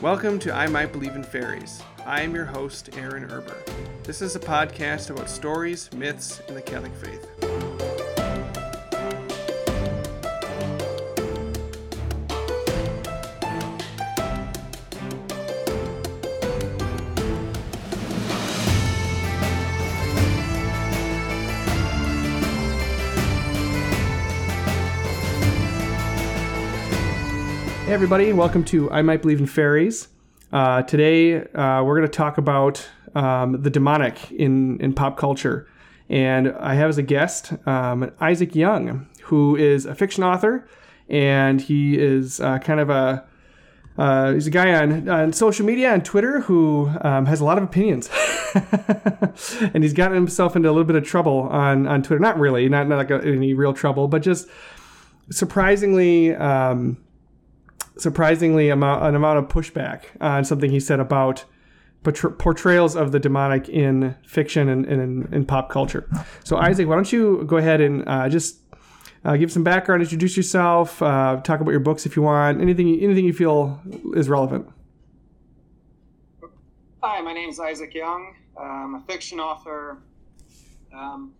Welcome to I Might Believe in Faeries. I am your host, Aaron Irber. This is a podcast about stories, myths, and the Catholic faith. Hey, everybody, welcome to I Might Believe in Faeries. Uh, today, uh, we're going to talk about um, the demonic in, in pop culture. And I have as a guest um, Isaac Young, who is a fiction author, and he is uh, kind of a uh, he's a guy on, on social media on Twitter who um, has a lot of opinions, and he's gotten himself into a little bit of trouble on, on Twitter. Not really, not, not like any real trouble, but just surprisingly um, surprisingly amount, an amount of pushback on something he said about portrayals of the demonic in fiction and, and in, in, pop culture. So, Isaac, why don't you go ahead and uh, just uh, give some background, introduce yourself, uh, talk about your books if you want, anything anything you feel is relevant. Hi, my name is Isaac Young. I'm a fiction author. Um,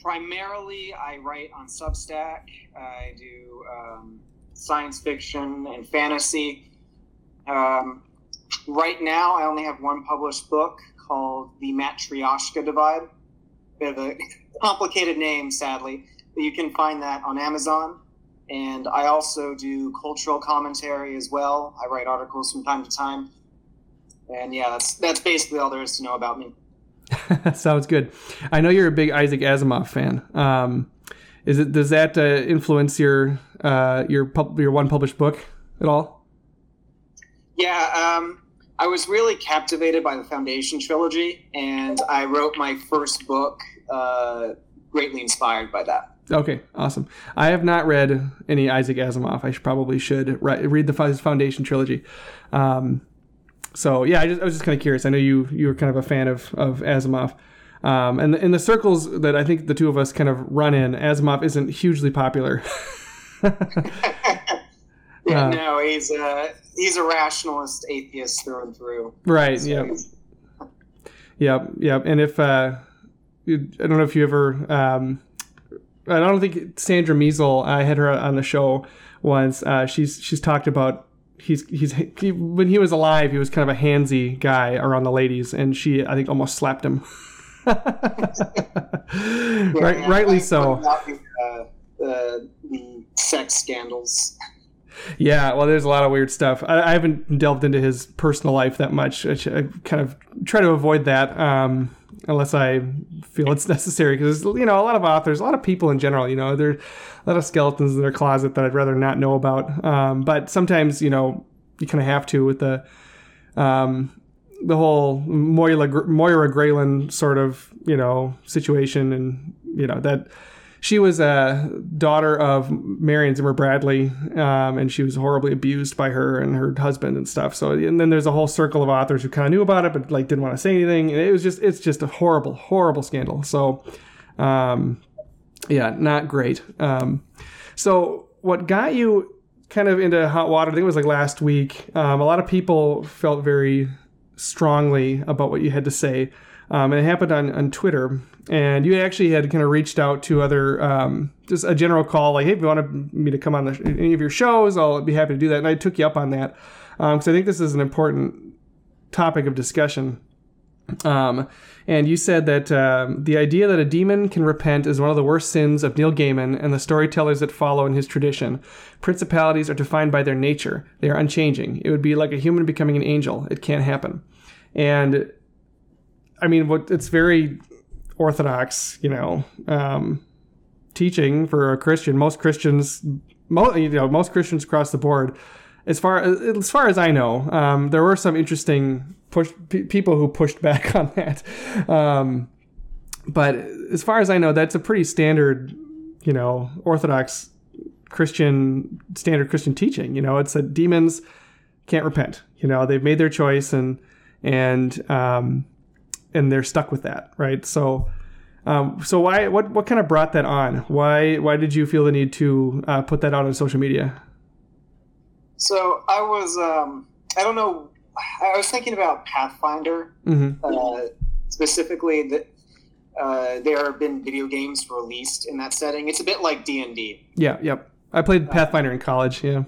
primarily, I write on Substack. I do um, science fiction and fantasy. Um, right now, I only have one published book called The Matrioshka Divide. Bit of a complicated name, sadly, but you can find that on Amazon. And I also do cultural commentary as well. I write articles from time to time. And yeah, that's that's basically all there is to know about me. Sounds good. I know you're a big Isaac Asimov fan. Um, is it does that uh, influence your uh, your pub- your one published book at all? Yeah, um, I was really captivated by the Foundation trilogy, and I wrote my first book uh, greatly inspired by that. Okay, awesome. I have not read any Isaac Asimov. I should, probably should read the Foundation trilogy. Um, so yeah, I, just, I was just kind of curious. I know you you were kind of a fan of of Asimov. Um, and in the circles that I think the two of us kind of run in, Asimov isn't hugely popular. yeah, uh, no, he's a he's a rationalist atheist through and through. Right. So yeah. Yep. Yep. And if uh, I don't know if you ever, um, I don't think Sandra Miesel. I had her on the show once. Uh, she's she's talked about he's he's he, when he was alive, he was kind of a handsy guy around the ladies, and she I think almost slapped him. yeah, right, rightly so. The, uh, the, the sex scandals. Yeah, well, there's a lot of weird stuff. I, I haven't delved into his personal life that much. I, I kind of try to avoid that um, unless I feel it's necessary. Because you know, a lot of authors, a lot of people in general, you know, there's a lot of skeletons in their closet that I'd rather not know about. Um, but sometimes, you know, you kind of have to with the um, the whole Moira Moira Greyland sort of you know situation, and you know that she was a daughter of Marion Zimmer Bradley, um, and she was horribly abused by her and her husband and stuff. So, and then there's a whole circle of authors who kind of knew about it, but like didn't want to say anything. And it was just, it's just a horrible, horrible scandal. So, um, yeah, not great. Um, so, what got you kind of into hot water? I think it was like last week. Um, a lot of people felt very strongly about what you had to say. Um, and it happened on, on Twitter. And you actually had kind of reached out to other, um, just a general call, like, hey, if you want me to come on the, any of your shows, I'll be happy to do that. And I took you up on that because um, I think this is an important topic of discussion. Um, and you said that um, the idea that a demon can repent is one of the worst sins of Neil Gaiman and the storytellers that follow in his tradition. Principalities are defined by their nature, they are unchanging. It would be like a human becoming an angel. It can't happen. And I mean, what it's very orthodox, you know, um, teaching for a Christian. Most Christians, most, you know, most Christians across the board, as far as far as I know, um, there were some interesting push p- people who pushed back on that. Um, but as far as I know, that's a pretty standard, you know, orthodox Christian standard Christian teaching. You know, it's that demons can't repent. You know, they've made their choice and and um, and they're stuck with that, right? So, um, so why what what kind of brought that on? Why why did you feel the need to uh, put that out on social media? So I was um, I don't know. I was thinking about Pathfinder Mm-hmm. uh, specifically. That uh, there have been video games released in that setting. It's a bit like D and D. Yeah. Yep. I played Pathfinder in college. Yeah.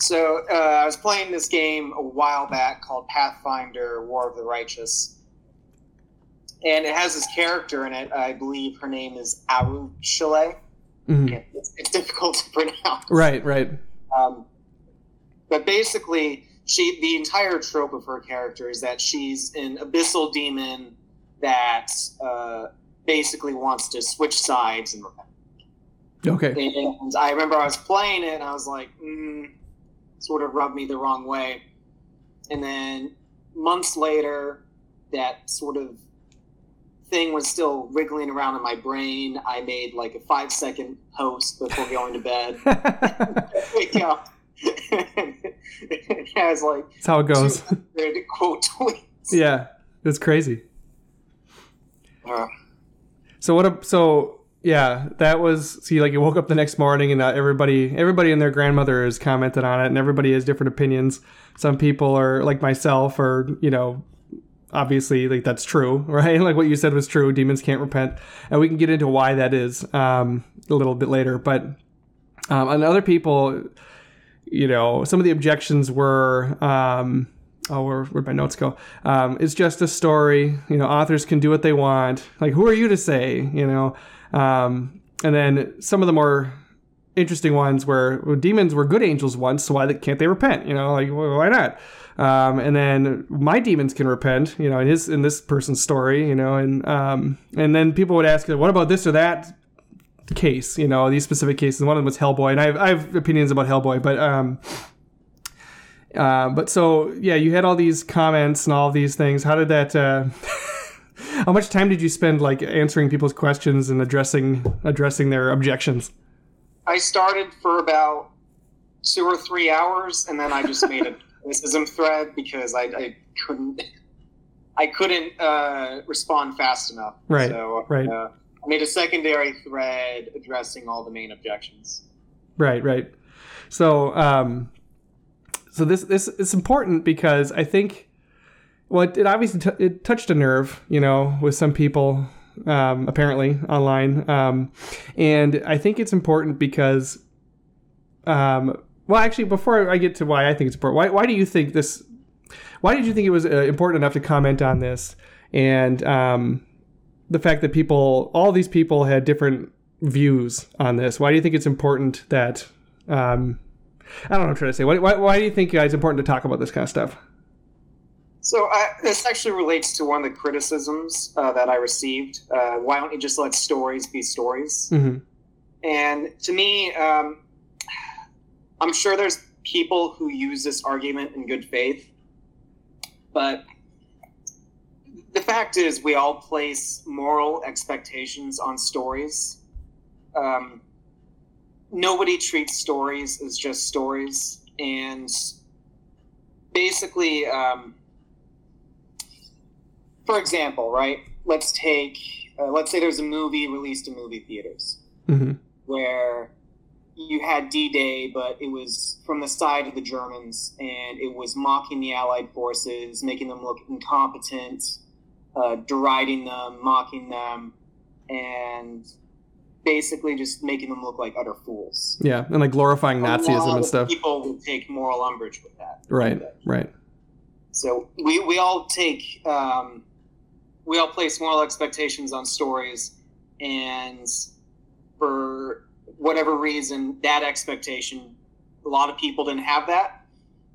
So uh, I was playing this game a while back called Pathfinder: Wrath of the Righteous, and it has this character in it. I believe her name is Aru Chalet. hmm It's, it's difficult to pronounce. Right. Right. Um, but basically, she the entire trope of her character is that she's an abyssal demon that uh, basically wants to switch sides and repent. Okay. And I remember I was playing it and I was like, mm, sort of rubbed me the wrong way. And then months later, that sort of thing was still wriggling around in my brain. I made like a five second post before going to bed. Wake up. and I was like, That's how it goes. quote tweets. yeah. It's crazy. Uh, So what? A, so yeah, that was. See, like you woke up the next morning and uh, everybody, everybody and their grandmother has commented on it, and everybody has different opinions. Some people are like myself, or you know, obviously like that's true, right? Like what you said was true. Demons can't repent, and we can get into why that is um, a little bit later. But um, and other people, you know, some of the objections were. Um, oh, where, where'd my notes go? Um, it's just a story. You know, authors can do what they want. Like, who are you to say? You know, um, and then some of the more interesting ones where well, demons were good angels once, so why can't they repent? You know, like well, why not? Um, and then my demons can repent. You know, in his in this person's story. You know, and um, and then people would ask, what about this or that? case you know these specific cases one of them was hellboy and i have, I have opinions about hellboy but um uh, but so yeah, you had all these comments and all these things. How did that? Uh, how much time did you spend like answering people's questions and addressing addressing their objections? I started for about two or three hours, and then I just made a criticism thread because I, I couldn't I couldn't uh, respond fast enough. Right, So right. Uh, I made a secondary thread addressing all the main objections. Right, right. So, um, so this this is important because I think, well, it, it obviously t- it touched a nerve, you know, with some people, um, apparently online, um, and I think it's important because, um, well, actually, before I get to why I think it's important, why why do you think this? Why did you think it was uh, important enough to comment on this? And um, the fact that people, all these people, had different views on this. Why do you think it's important that? Um, I don't know what I'm trying to say. Why, why, why do you think uh, it's important to talk about this kind of stuff? So I, this actually relates to one of the criticisms uh, that I received. Uh, why don't you just let stories be stories? Mm-hmm. And to me, um, I'm sure there's people who use this argument in good faith, but the fact is, we all place moral expectations on stories. Um, nobody treats stories as just stories, and basically, um, for example, right? Let's take, uh, let's say there's a movie released in movie theaters Mm-hmm. where you had D-Day, but it was from the side of the Germans, and it was mocking the Allied forces, making them look incompetent, uh, deriding them, mocking them, and basically just making them look like utter fools. Yeah, and like glorifying Nazism and stuff. People would take moral umbrage with that. Right, right. So we, we all take um, we all place moral expectations on stories, and for whatever reason, that expectation, a lot of people didn't have that,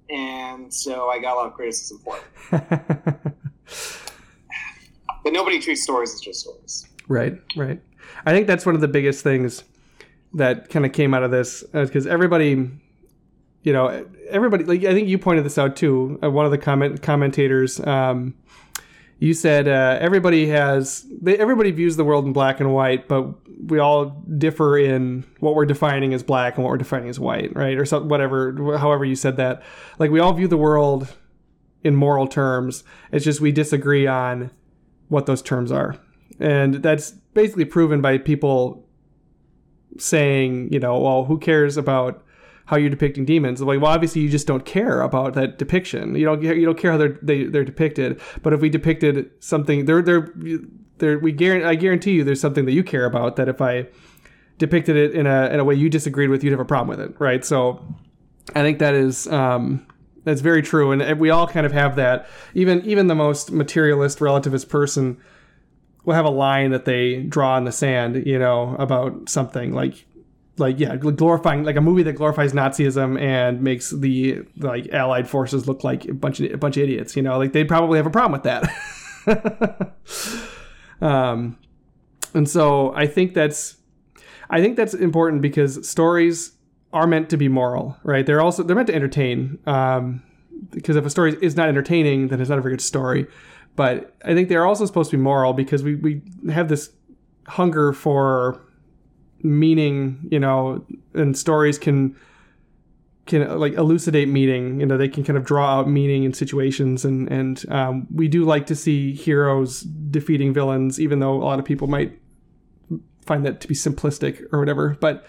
and so I got a lot of criticism for it. But nobody treats stories as just stories. right, right. I think that's one of the biggest things that kind of came out of this because everybody, you know, everybody. Like I think you pointed this out too. Uh, one of the comment commentators. Um, you said uh, everybody has they, everybody views the world in black and white, but we all differ in what we're defining as black and what we're defining as white, right? Or some, whatever, however you said that. Like we all view the world in moral terms. It's just we disagree on what those terms are, and that's basically proven by people saying, you know, well, who cares about how you're depicting demons. Like, well, obviously you just don't care about that depiction. You don't you don't care how they're they, they're depicted. But if we depicted something, they're they're they're we guarantee I guarantee you there's something that you care about that if I depicted it in a in a way you disagreed with, you'd have a problem with it, right? So I think that is um, that's very true, and we all kind of have that. Even even the most materialist relativist person will have a line that they draw in the sand, you know, about something like like yeah, glorifying like a movie that glorifies Nazism and makes the like Allied forces look like a bunch of a bunch of idiots. You know, like they'd probably have a problem with that. um, and so I think that's I think that's important because stories are meant to be moral, right? They're also they're meant to entertain. Um, because if a story is not entertaining, then it's not a very good story. But I think they're also supposed to be moral because we, we have this hunger for meaning, you know, and stories can can like elucidate meaning. You know, they can kind of draw out meaning in situations, and and um, we do like to see heroes defeating villains, even though a lot of people might find that to be simplistic or whatever. But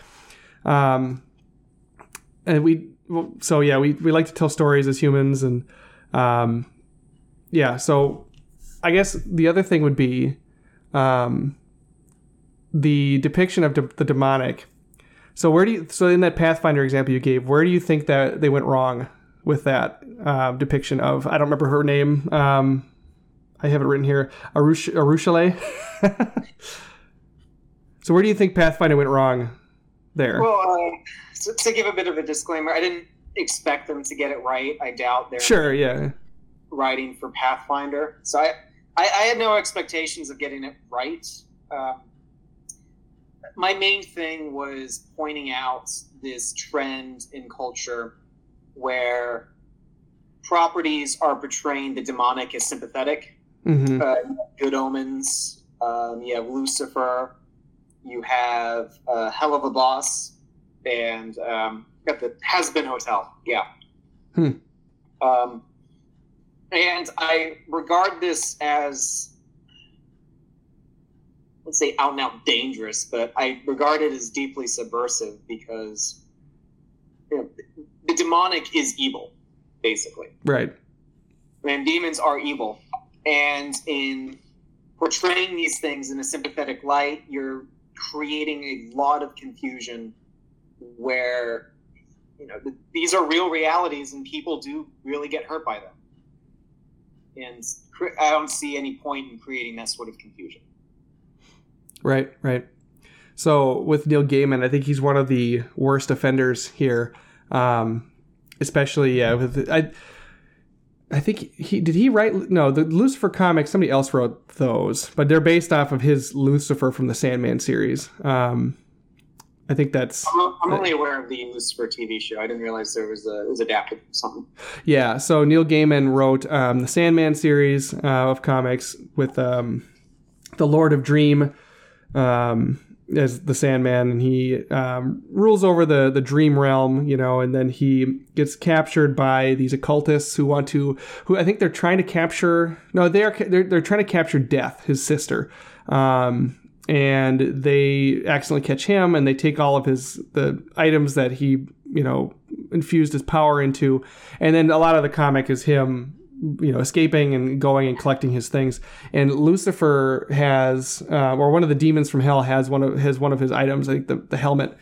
um, and we so yeah, we we like to tell stories as humans, and um, yeah, so I guess the other thing would be um, the depiction of de- the demonic. So where do you so in that Pathfinder example you gave, where do you think that they went wrong with that uh, depiction of? I don't remember her name. Um, I have it written here, Arush Arushale. so where do you think Pathfinder went wrong there? Well, uh, to, to give a bit of a disclaimer, I didn't expect them to get it right. I doubt they're sure, yeah, writing for Pathfinder. So I I, I had no expectations of getting it right. Um, my main thing was pointing out this trend in culture where properties are portraying the demonic as sympathetic. Mm-hmm. Uh, good Omens. Um, you have Lucifer. You have uh, a Boss, and um, got the Hazbin Hotel. Yeah. Hmm. Um, and I regard this as, let's say, out and out dangerous, but I regard it as deeply subversive because you know, the demonic is evil, basically. Right. And demons are evil. And in portraying these things in a sympathetic light, you're creating a lot of confusion where you know these are real realities and people do really get hurt by them and I don't see any point in creating that sort of confusion. Right, right. So with Neil Gaiman, I think he's one of the worst offenders here. Um, especially yeah, with I. I think he did he write no the Lucifer comics somebody else wrote those but they're based off of his Lucifer from the Sandman series um, I think that's. I'm, I'm only aware of the Lucifer TV show. I didn't realize there was a it was adapted from something. Yeah, so Neil Gaiman wrote um, the Sandman series uh, of comics with um, the Lord of Dream um, as the Sandman, and he um, rules over the the dream realm, you know, and then he gets captured by these occultists who want to, who I think they're trying to capture. No, they are they're, they're trying to capture Death, his sister. Um, and they accidentally catch him and they take all of his the items that he you know infused his power into and then a lot of the comic is him you know escaping and going and collecting his things. And lucifer has uh, or one of the demons from hell has one of his one of his items i think the, the helmet.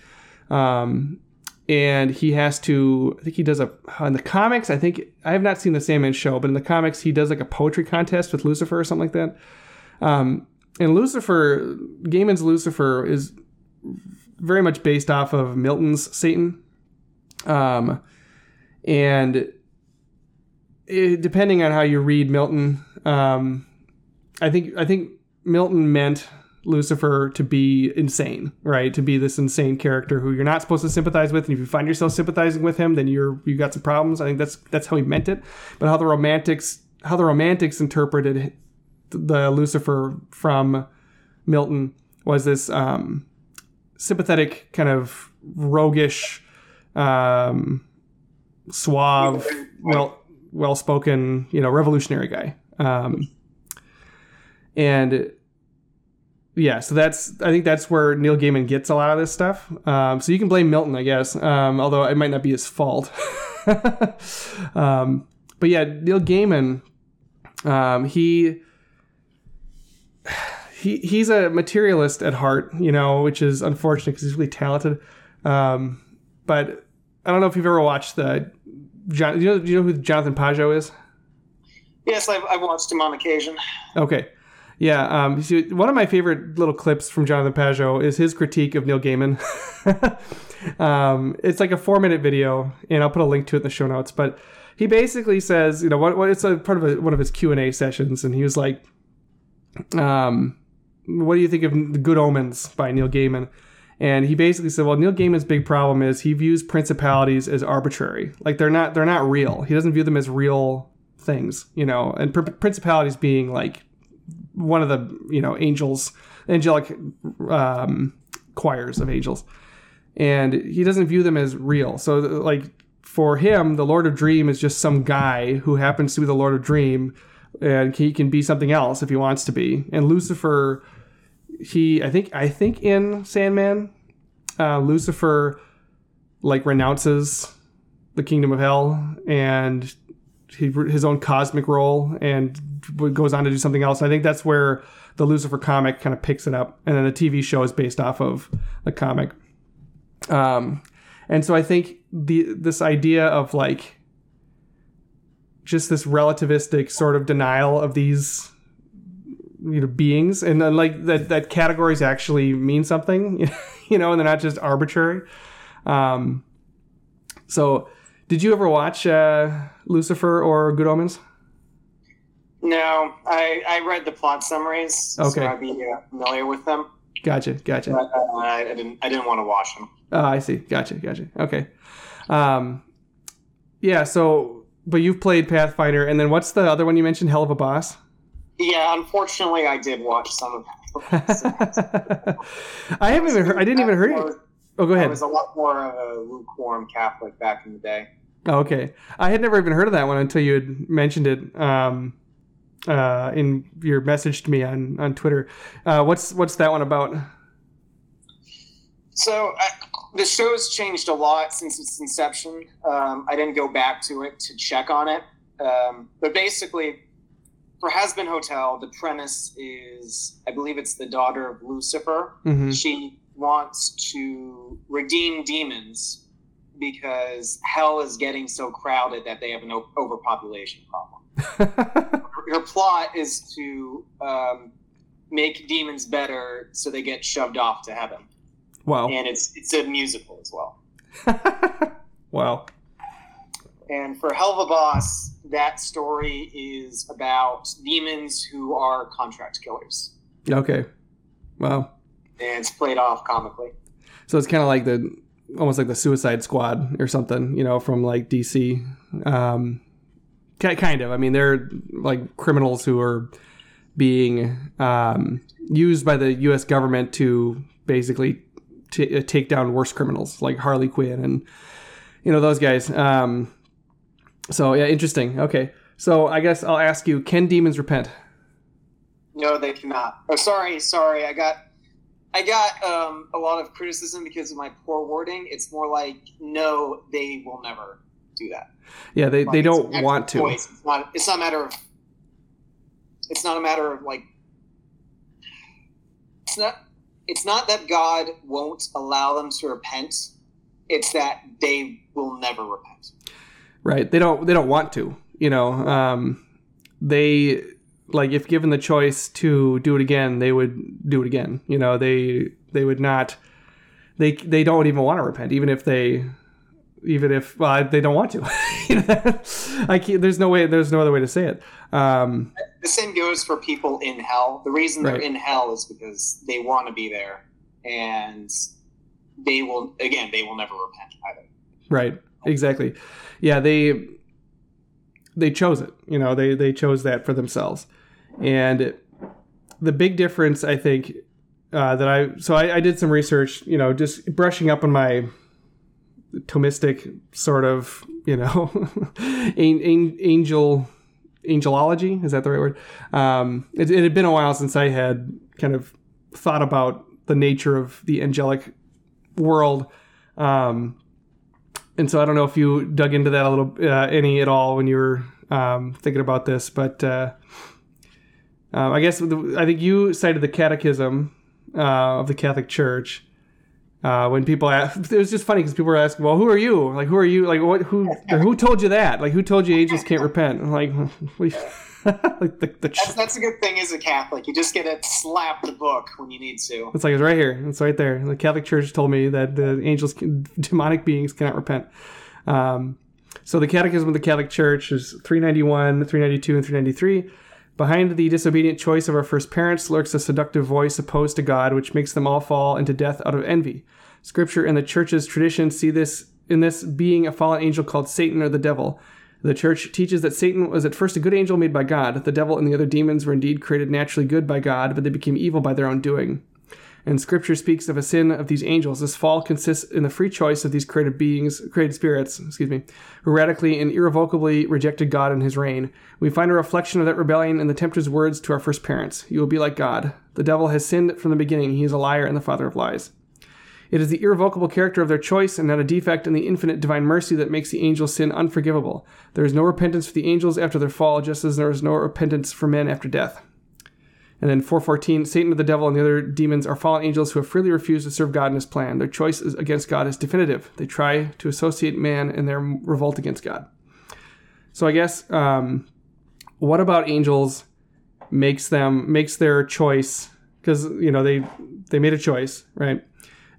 Um, and he has to i think he does a in the comics i think i have not seen the sandman show but in the comics he does like a poetry contest with lucifer or something like that. Um, and Lucifer, Gaiman's Lucifer is very much based off of Milton's Satan. Um, and it, depending on how you read Milton, um, I think I think Milton meant Lucifer to be insane, right? To be this insane character who you're not supposed to sympathize with, and if you find yourself sympathizing with him, then you're you got some problems. I think that's that's how he meant it. But how the romantics how the romantics interpreted the Lucifer from Milton was this um, sympathetic, kind of roguish, um, suave, well well spoken, you know, revolutionary guy. Um, and yeah, so that's I think that's where Neil Gaiman gets a lot of this stuff. Um, so you can blame Milton, I guess, um, although it might not be his fault. um, but yeah, Neil Gaiman, um, he he he's a materialist at heart, you know, which is unfortunate because he's really talented. Um, but I don't know if you've ever watched the John. Do you know, do you know who Jonathan Pageau is? Yes, I've, I've watched him on occasion. Okay. Yeah, um, see, one of my favorite little clips from Jonathan Pageau is his critique of Neil Gaiman. um, it's like a four minute video, and I'll put a link to it in the show notes. But he basically says, you know, what, what it's a part of a, one of his Q and A sessions, and he was like, um, "What do you think of The Good Omens by Neil Gaiman?" And he basically said, "Well, Neil Gaiman's big problem is he views principalities as arbitrary, like they're not they're not real. He doesn't view them as real things, you know, and pr- principalities being like." one of the you know angels angelic um, choirs of angels and he doesn't view them as real so like for him the lord of dream is just some guy who happens to be the lord of dream and he can be something else if he wants to be and lucifer he i think i think in sandman uh, lucifer like renounces the kingdom of hell and he, his own cosmic role and goes on to do something else. I think that's where the Lucifer comic kind of picks it up, and then the TV show is based off of the comic. Um, and so I think the this idea of like just this relativistic sort of denial of these you know beings and then like that that categories actually mean something you know and they're not just arbitrary um so did you ever watch uh lucifer or good omens no, I, I read the plot summaries, Okay. so I'd be uh, familiar with them. gotcha gotcha But uh, I, didn't I didn't want to watch them. Oh, I see. Gotcha. Gotcha. Okay. Um, yeah. So, but you've played Pathfinder, and then what's the other one you mentioned? Helluva Boss. Yeah, unfortunately, I did watch some of that. I haven't even. Heard, I didn't even hear it. Oh, go ahead. I was a lot more of a lukewarm Catholic back in the day. Oh, okay. I had never even heard of that one until you had mentioned it um, uh, in your message to me on on Twitter. Uh, what's what's that one about? So I, the show's changed a lot since its inception. Um, I didn't go back to it to check on it, um, but basically, for Hazbin Hotel, the premise is I believe it's the daughter of Lucifer. hmm She wants to redeem demons because hell is getting so crowded that they have an overpopulation problem. Her plot is to um, make demons better so they get shoved off to heaven wow. and it's it's a musical as well. wow. And for Helluva Boss, that story is about demons who are contract killers, Okay. Wow. and it's played off comically. So it's kind of like the almost like the Suicide Squad or something, you know, from like DC. Um, kind of. I mean, they're like criminals who are being um, used by the U.S. government to basically t- take down worse criminals like Harley Quinn and you know those guys. Um, so yeah, interesting. Okay, so I guess I'll ask you: Can demons repent? No, they cannot. Oh, sorry, sorry. I got I got um, a lot of criticism because of my poor wording. It's more like no, they will never do that. Yeah, they, Like, they don't want to. It's not. It's not a matter of. It's not a matter of like. It's not. It's not that God won't allow them to repent. It's that they will never repent. Right they don't they don't want to you know um they like if given the choice to do it again they would do it again you know they they would not they they don't even want to repent even if they even if well, they don't want to you know i can't there's no way there's no other way to say it um The same goes for people in hell. The reason they're in hell is because they want to be there, and they will again. They will never repent either. Right. Exactly. Yeah, they they chose it. You know, they they chose that for themselves. And the big difference, I think, uh, that I so I, I did some research. You know, just brushing up on my Thomistic sort of, you know, an- an- angel angelology is that the right word? Um, it, it had been a while since I had kind of thought about the nature of the angelic world. Um, and so I don't know if you dug into that a little, uh, any at all when you were um, thinking about this, but uh, um, I guess the, I think you cited the Catechism uh, of the Catholic Church. Uh, when people ask, it was just funny because people were asking, "Well, who are you? Like, who are you? Like, what? Who? Who told you that? Like, who told you angels can't repent?" I'm like, like the, the that's, that's a good thing as a Catholic. You just get to slap the book when you need to. It's like it's right here. It's right there. The Catholic Church told me that the angels, can, demonic beings, cannot repent. Um, so the Catechism of the Catholic Church is 391, 392, and 393. Behind the disobedient choice of our first parents lurks a seductive voice opposed to God, which makes them all fall into death out of envy. Scripture and the church's tradition see this in this being a fallen angel called Satan or the devil. The church teaches that Satan was at first a good angel made by God. The devil and the other demons were indeed created naturally good by God, but they became evil by their own doing and scripture speaks of a sin of these angels. This fall consists in the free choice of these created beings, created spirits, excuse me, who radically and irrevocably rejected God and his reign. We find a reflection of that rebellion in the tempter's words to our first parents You will be like God. The devil has sinned from the beginning. He is a liar and the father of lies. It is the irrevocable character of their choice and not a defect in the infinite divine mercy that makes the angels' sin unforgivable. There is no repentance for the angels after their fall, just as there is no repentance for men after death. And then 414, Satan, the devil, and the other demons are fallen angels who have freely refused to serve God in his plan. Their choice against God is definitive. They try to associate man in their revolt against God. So I guess, um, what about angels makes them, makes their choice, because, you know, they, they made a choice, right?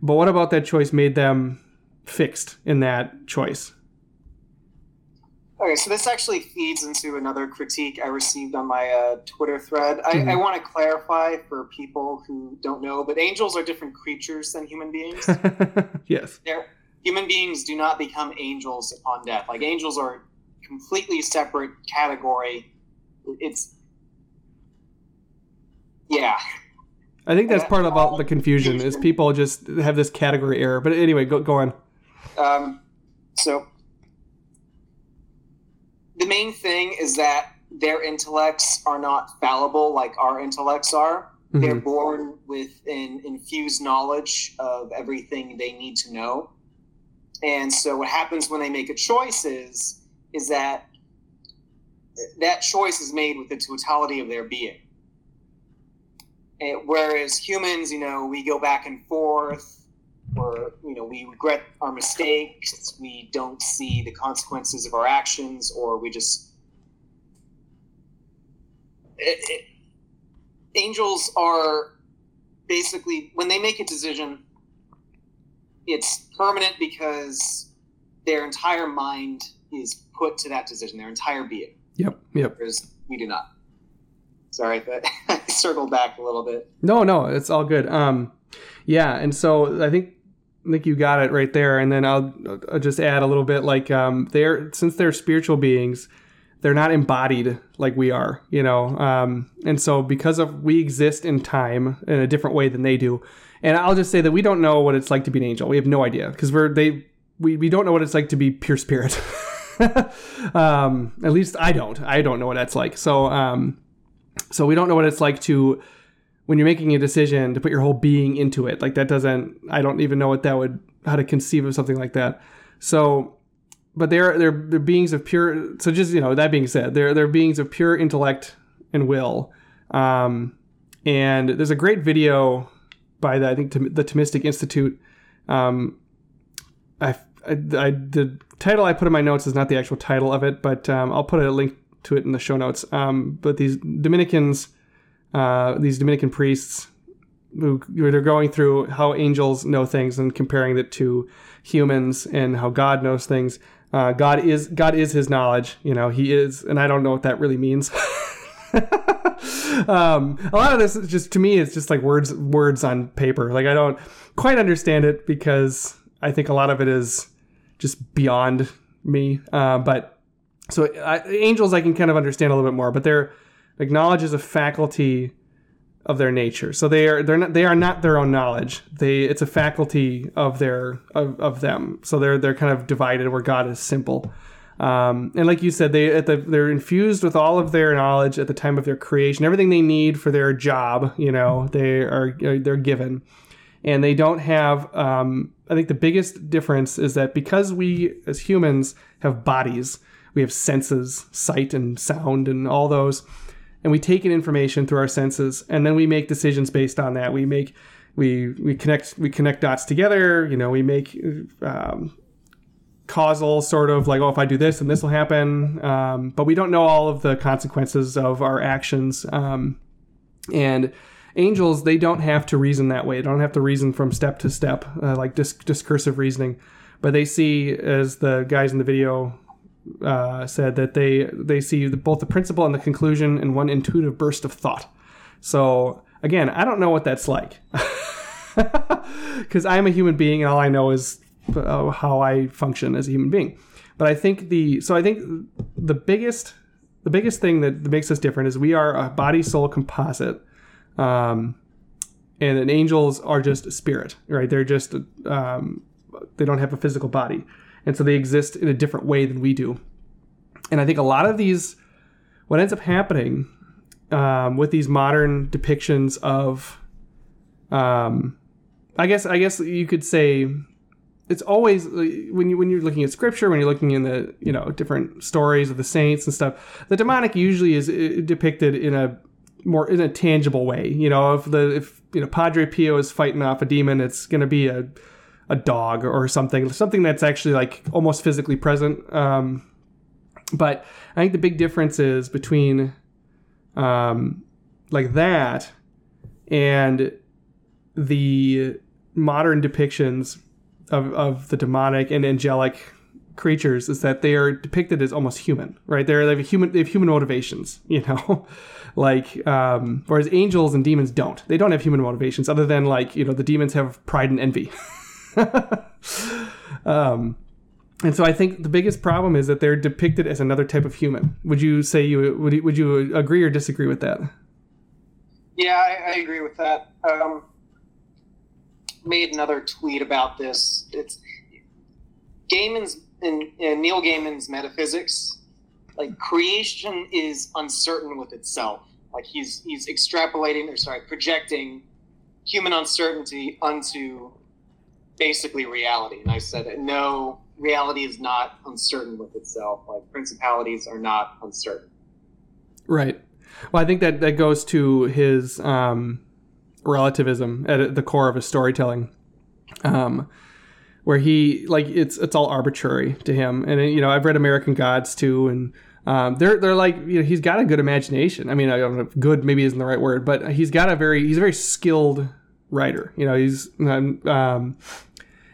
But what about that choice made them fixed in that choice? Okay, so this actually feeds into another critique I received on my uh, Twitter thread. I, mm-hmm. I want to clarify for people who don't know, but angels are different creatures than human beings. yes. They're, human beings do not become angels upon death. Like angels are a completely separate category. It's yeah. I think that's part of all the confusion is people just have this category error. But anyway, go go on. Um, so the main thing is that their intellects are not fallible like our intellects are. Mm-hmm. They're born with an infused knowledge of everything they need to know. And so what happens when they make a choice is, is that that choice is made with the totality of their being. And whereas humans, you know, we go back and forth, or you know we regret our mistakes we don't see the consequences of our actions or we just it, it, angels are basically when they make a decision it's permanent because their entire mind is put to that decision their entire being. Yep yep. Whereas we do not sorry but i circled back a little bit no no it's all good um yeah and so i think I think you got it right there. And then I'll, I'll just add a little bit like um, they're since they're spiritual beings, they're not embodied like we are, you know. Um, and so because of we exist in time in a different way than they do, and I'll just say that we don't know what it's like to be an angel. We have no idea because we're they we, we don't know what it's like to be pure spirit. um, at least I don't. I don't know what that's like. So um, so we don't know what it's like to when you're making a decision to put your whole being into it. Like that doesn't i don't even know what that would how to conceive of something like that. So but they're they're they're beings of pure so just you know that being said they're they're beings of pure intellect and will. Um, and there's a great video by the i think the thomistic institute. Um, I, I, I, the title i put in my notes is not the actual title of it but um, i'll put a link to it in the show notes um, but these dominicans uh, these Dominican priests who they're going through how angels know things and comparing it to humans and how God knows things. Uh, God is God is His knowledge. You know, He is, and I don't know what that really means. um, a lot of this is just to me, it's just like words words on paper. Like I don't quite understand it because I think a lot of it is just beyond me. Uh, but so I, angels, I can kind of understand a little bit more, but they're knowledge is a faculty of their nature. So they are they're not they are not their own knowledge. They it's a faculty of their of, of them. So they're they're kind of divided where God is simple. Um, and like you said, they at the, they're infused with all of their knowledge at the time of their creation, everything they need for their job. You know, they are they're given, and they don't have. Um, I think the biggest difference is that because we as humans have bodies, we have senses, sight and sound, and all those, and we take in information through our senses, and then we make decisions based on that. We make we we connect we connect dots together. You know, we make um, causal sort of like, oh, if I do this, then this will happen. Um, but we don't know all of the consequences of our actions. Um, and angels, they don't have to reason that way. They don't have to reason from step to step, uh, like disc- discursive reasoning. But they see, as the guys in the video uh, said, that they they see both the principle and the conclusion in one intuitive burst of thought. So again, I don't know what that's like. Because I'm a human being, and all I know is uh, how I function as a human being. But I think the so I think the biggest the biggest thing that makes us different is we are a body soul composite, um, and then angels are just spirit, right? They're just um, they don't have a physical body, and so they exist in a different way than we do. And I think a lot of these, what ends up happening um, with these modern depictions of, um, I guess I guess you could say it's always when you when you're looking at scripture, when you're looking in the you know different stories of the saints and stuff, the demonic usually is uh, depicted in a more in a tangible way. You know, if the if you know Padre Pio is fighting off a demon, it's going to be a a dog or something, something that's actually like almost physically present. Um, but I think the big difference is between um, like that and the modern depictions of, of the demonic and angelic creatures is that they are depicted as almost human, right? They're, they have human they have human motivations, you know, like um, whereas angels and demons don't. They don't have human motivations other than like you know the demons have pride and envy. um, and so I think the biggest problem is that they're depicted as another type of human. Would you say you would you, would you agree or disagree with that? Yeah, I, I agree with that. Um, made another tweet about this. It's Gaiman's in, in Neil Gaiman's metaphysics. Like creation is uncertain with itself. Like he's he's extrapolating or sorry projecting human uncertainty onto basically reality. And I said no, reality is not uncertain with itself. Like principalities are not uncertain. Right. Well, I think that that goes to his um, relativism at the core of his storytelling, um, where he like it's it's all arbitrary to him. And you know, I've read American Gods too, and um, they're they're like you know he's got a good imagination. I mean, I don't know good maybe isn't the right word, but he's got a very he's a very skilled writer. You know, he's um,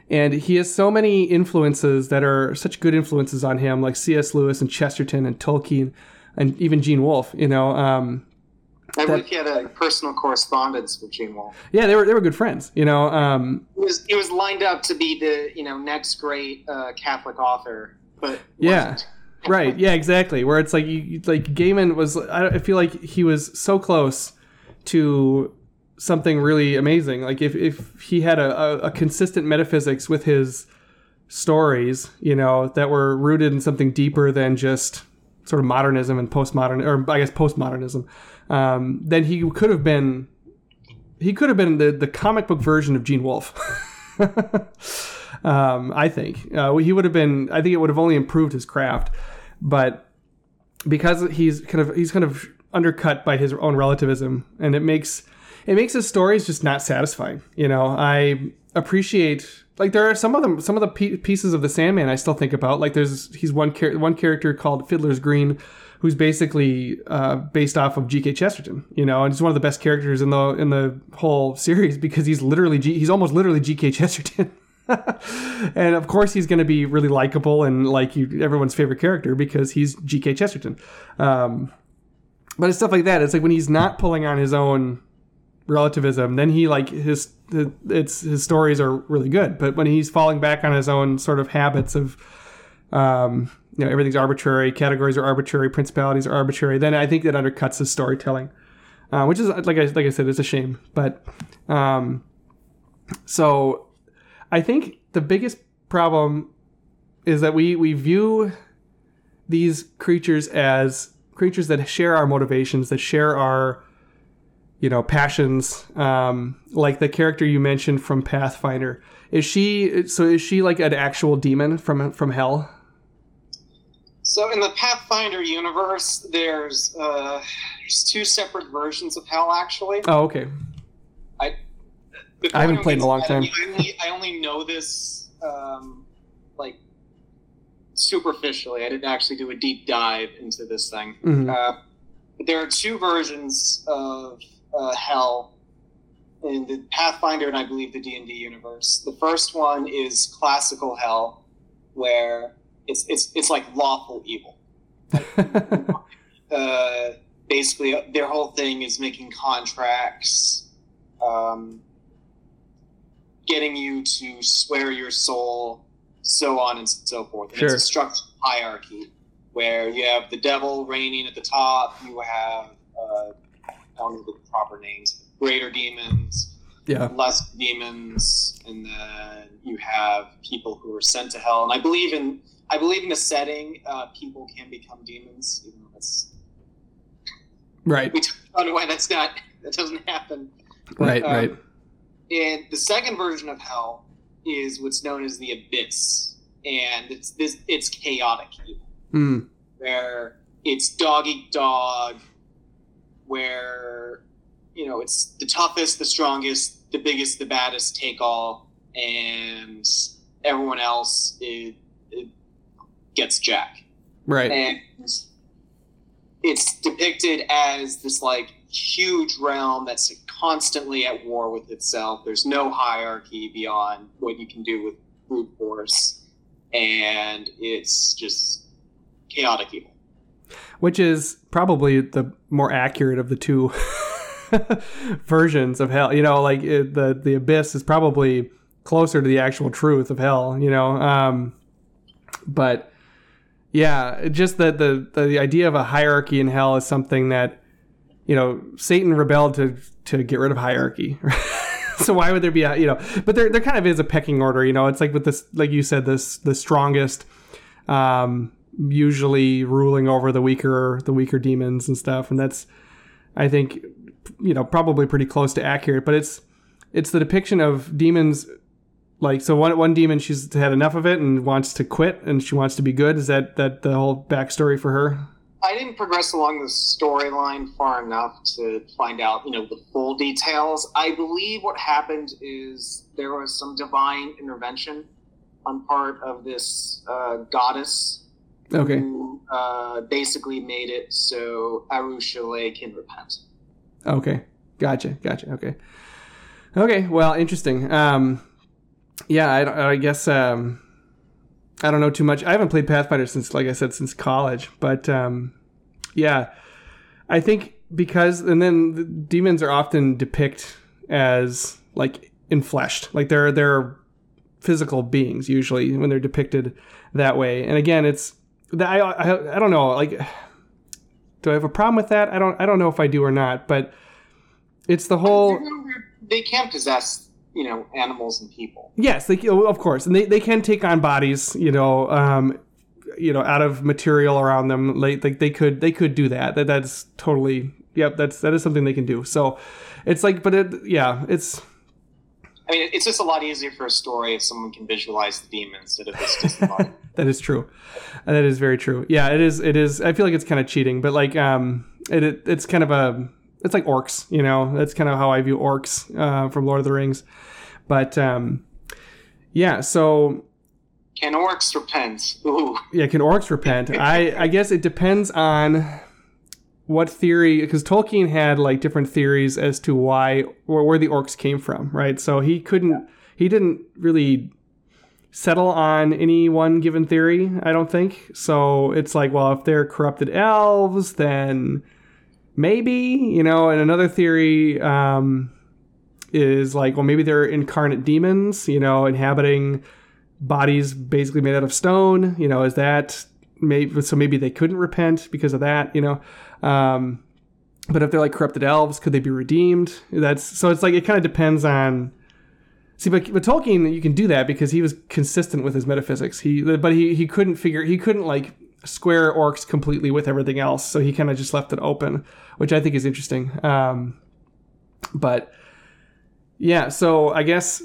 and he has so many influences that are such good influences on him, like C.S. Lewis and Chesterton and Tolkien and even Gene Wolfe. You know, um, I believe he had a personal correspondence with Gene Wolfe. Yeah, they were they were good friends. You know, um, he was he was lined up to be the you know next great uh, Catholic author, but yeah. right. Yeah. Exactly. Where it's like you, like Gaiman was. I feel like he was so close to something really amazing. Like if if he had a, a, a consistent metaphysics with his stories, you know, that were rooted in something deeper than just sort of modernism and postmodern, or I guess postmodernism um, then he could have been he could have been the, the comic book version of Gene Wolfe. um, I think uh, he would have been. I think it would have only improved his craft, but because he's kind of he's kind of undercut by his own relativism, and it makes it makes the stories just not satisfying. You know, I appreciate like there are some of them some of the pieces of the Sandman I still think about. Like there's he's one char- one character called Fiddler's Green who's basically uh, based off of G.K. Chesterton, you know, and he's one of the best characters in the in the whole series because he's literally G- he's almost literally G.K. Chesterton. and of course he's going to be really likable and like you, everyone's favorite character because he's G.K. Chesterton. Um, but it's stuff like that. It's like when he's not pulling on his own relativism, then he like his it's his stories are really good. But when he's falling back on his own sort of habits of um, you know everything's arbitrary, categories are arbitrary, principalities are arbitrary, then I think that undercuts his storytelling, uh, which is like I like I said, it's a shame. But um, so I think the biggest problem is that we we view these creatures as creatures that share our motivations, that share our you know passions um, like the character you mentioned from pathfinder is she so is she like an actual demon from from hell So in the Pathfinder universe, there's uh, there's two separate versions of Hell. Actually, oh okay Before I haven't played in a long time. I only, I only know this um, like superficially. I didn't actually do a deep dive into this thing. Mhm. Uh, but there are two versions of uh, Hell in the Pathfinder and I believe the D and D universe. The first one is classical Hell, where it's it's it's like lawful evil. Uh, basically, their whole thing is making contracts, um, getting you to swear your soul, so on and so forth. And Sure. It's a structured hierarchy where you have the devil reigning at the top. You have uh, don't know the proper names, greater demons, yeah less demons, and then you have people who are sent to hell. And I believe in I believe in the setting, uh, people can become demons, even though that's right we talked about why that's not that doesn't happen. right Um, right And the second version of hell is what's known as the abyss, and it's this it's chaotic evil mm. where it's dog eat dog, where you know it's the toughest, the strongest, the biggest, the baddest take all, and everyone else it, it gets jack. right And it's depicted as this like huge realm that's constantly at war with itself. There's no hierarchy beyond what you can do with brute force, and it's just chaotic evil. Which is probably the more accurate of the two versions of hell. You know like it, the the abyss is probably closer to the actual truth of hell you know um but yeah just that the the idea of a hierarchy in hell is something that you know satan rebelled to to get rid of hierarchy. So why would there be a you know but there there kind of is a pecking order you know it's like with this like you said this the strongest um usually ruling over the weaker the weaker demons and stuff. And that's i think you know probably pretty close to accurate but it's it's the depiction of demons like so one one demon she's had enough of it and wants to quit and she wants to be good. Is that that the whole backstory for her? I didn't progress along the storyline far enough to find out, you know, the full details. I believe what happened is there was some divine intervention on part of this uh, goddess okay who uh, basically made it so Arueshalae can repent. Okay, gotcha, gotcha. Okay, okay. Well, interesting. Um, yeah, I, I guess um, I don't know too much. I haven't played Pathfinder since, like I said, since college. But um, yeah, I think because and then the demons are often depicted as like infleshed, like they're they're physical beings usually when they're depicted that way. And again, it's I, I I don't know like do I have a problem with that? I don't I don't know if I do or not, but it's the whole They can possess, you know, animals and people. yes, they of course, and they, they can take on bodies, you know, um, you know, out of material around them. Like, like they could they could do that. That that's totally yep. That's that is something they can do. So it's like, but it yeah, it's I mean, it's just a lot easier for a story if someone can visualize the demon instead of this just body. that is true. That is very true. Yeah, it is. It is. I feel like it's kind of cheating, but like, um, it, it it's kind of a, it's like orcs. You know, that's kind of how I view orcs uh, from Lord of the Rings. But um, yeah. So Can orcs repent? Ooh. yeah, can orcs repent? I I guess it depends on what theory because Tolkien had like different theories as to why or where the orcs came from, right? So he couldn't he didn't really settle on any one given theory, I don't think. So it's like, well, if they're corrupted elves, then maybe, you know, and another theory um, is like, well, maybe they're incarnate demons, you know, inhabiting bodies basically made out of stone, you know, is that maybe so maybe they couldn't repent because of that, you know. Um, but if they're like corrupted elves, could they be redeemed? That's so it's like it kind of depends on. See, but, but Tolkien, you can do that because he was consistent with his metaphysics. He, but he he couldn't figure he couldn't like square orcs completely with everything else. So he kind of just left it open, which I think is interesting. Um, but yeah, so I guess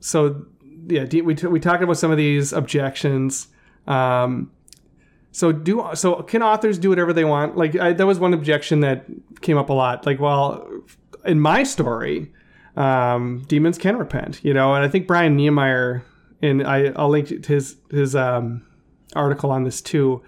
so. Yeah, we t- we talked about some of these objections. Um, so do so can authors do whatever they want? Like I, that was one objection that came up a lot. Like, well, in my story, um, demons can repent, you know, and I think Brian Niemeier, and I, I'll link to his his um, article on this too.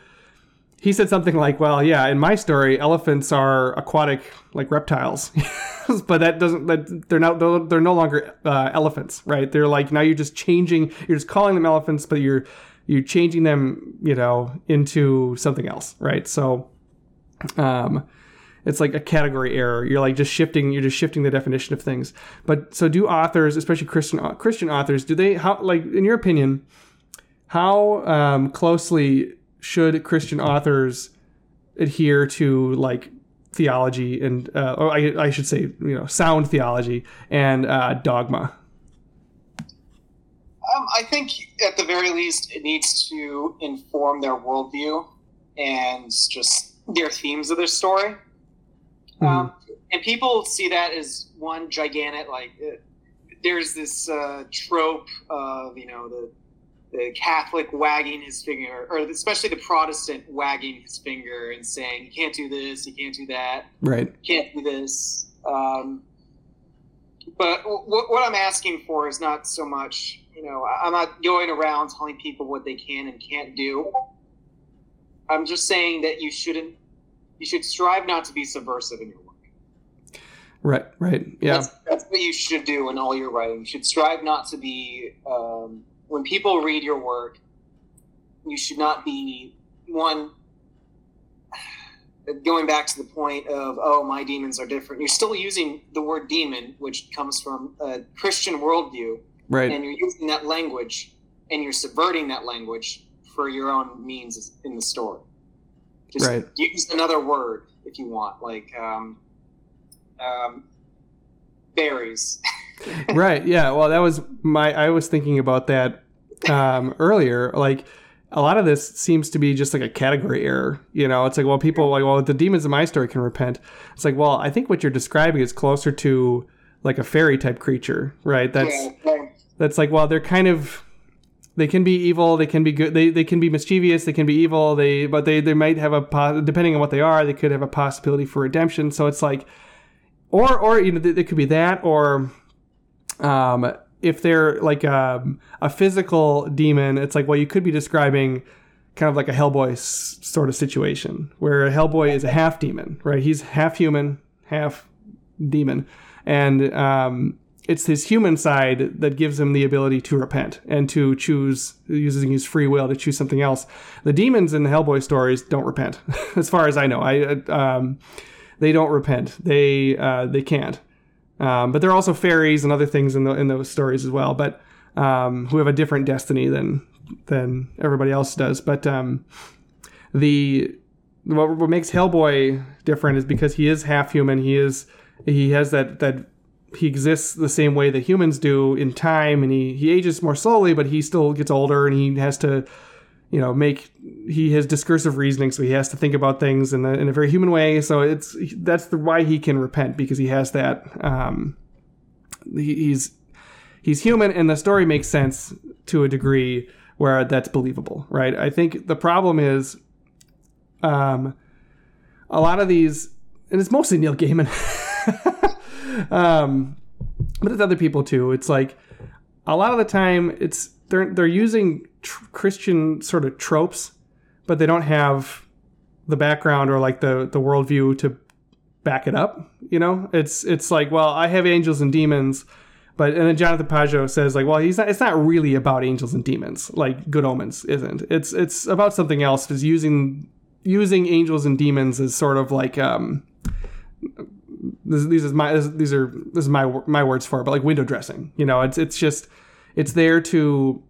He said something like, "Well, yeah, in my story, elephants are aquatic like reptiles, but that doesn't that they're not they're, they're no longer uh, elephants, right? They're like now you're just changing, you're just calling them elephants, but you're you're changing them, you know, into something else, right? So, um, it's like a category error. You're like just shifting. You're just shifting the definition of things. But so do authors, especially Christian Christian authors, do they how like in your opinion, how um, closely should Christian authors adhere to like theology and uh, or I, I should say you know sound theology and uh, dogma? Um, I think at the very least it needs to inform their worldview and just their themes of their story. Mm-hmm. Um, and people see that as one gigantic like. Uh, there's this uh, trope of you know the the Catholic wagging his finger, or especially the Protestant wagging his finger and saying, "You can't do this, you can't do that, right? You can't do this." Um, but w- what I'm asking for is not so much, you know, I'm not going around telling people what they can and can't do. I'm just saying that you shouldn't you should strive not to be subversive in your work. Right, right, yeah. That's, that's what you should do in all your writing. You should strive not to be. Um, when people read your work, you should not be one. Going back to the point of oh my demons are different, you're still using the word demon, which comes from a Christian worldview, right? And you're using that language, and you're subverting that language for your own means in the story. Just right. use another word if you want, like um, um, berries. right. Yeah. Well, that was my. I was thinking about that um, earlier. Like a lot of this seems to be just like a category error. You know, it's like, well, people like, well, the demons in my story can repent. It's like, well, I think what you're describing is closer to like a fairy type creature, right? That's yeah. that's like, well, they're kind of they can be evil they can be good they, they can be mischievous they can be evil they but they they might have a depending on what they are they could have a possibility for redemption. So it's like or or you know it could be that or um if they're like um, a physical demon it's like well you could be describing kind of like a hellboy s- sort of situation where a hellboy is a half demon right? He's half human half demon. And um, it's his human side that gives him the ability to repent and to choose using his free will to choose something else. The demons in the Hellboy stories don't repent, as far as I know. I um, they don't repent. They uh, they can't. Um, but there are also fairies and other things in the, in those stories as well, but um, who have a different destiny than than everybody else does. But um, the what, what makes Hellboy different is because he is half human. He is he has that that he exists the same way that humans do in time and he, he ages more slowly but he still gets older and he has to you know make he has discursive reasoning so he has to think about things in a, in a very human way. So it's that's the why he can repent because he has that um, he, he's he's human and the story makes sense to a degree where that's believable right? I think the problem is um, a lot of these and it's mostly neil gaiman um, but it's other people too. It's like a lot of the time it's they're they're using tr- Christian sort of tropes, but they don't have the background or like the the worldview to back it up. You know, it's it's like well, I have angels and demons. But and then Jonathan Pageau says like, well, he's not. It's not really about angels and demons. Like Good Omens isn't. It's it's about something else. Is using using angels and demons as sort of like um, this, these is my these are this is my my words for it, but like window dressing. You know, it's it's just it's there to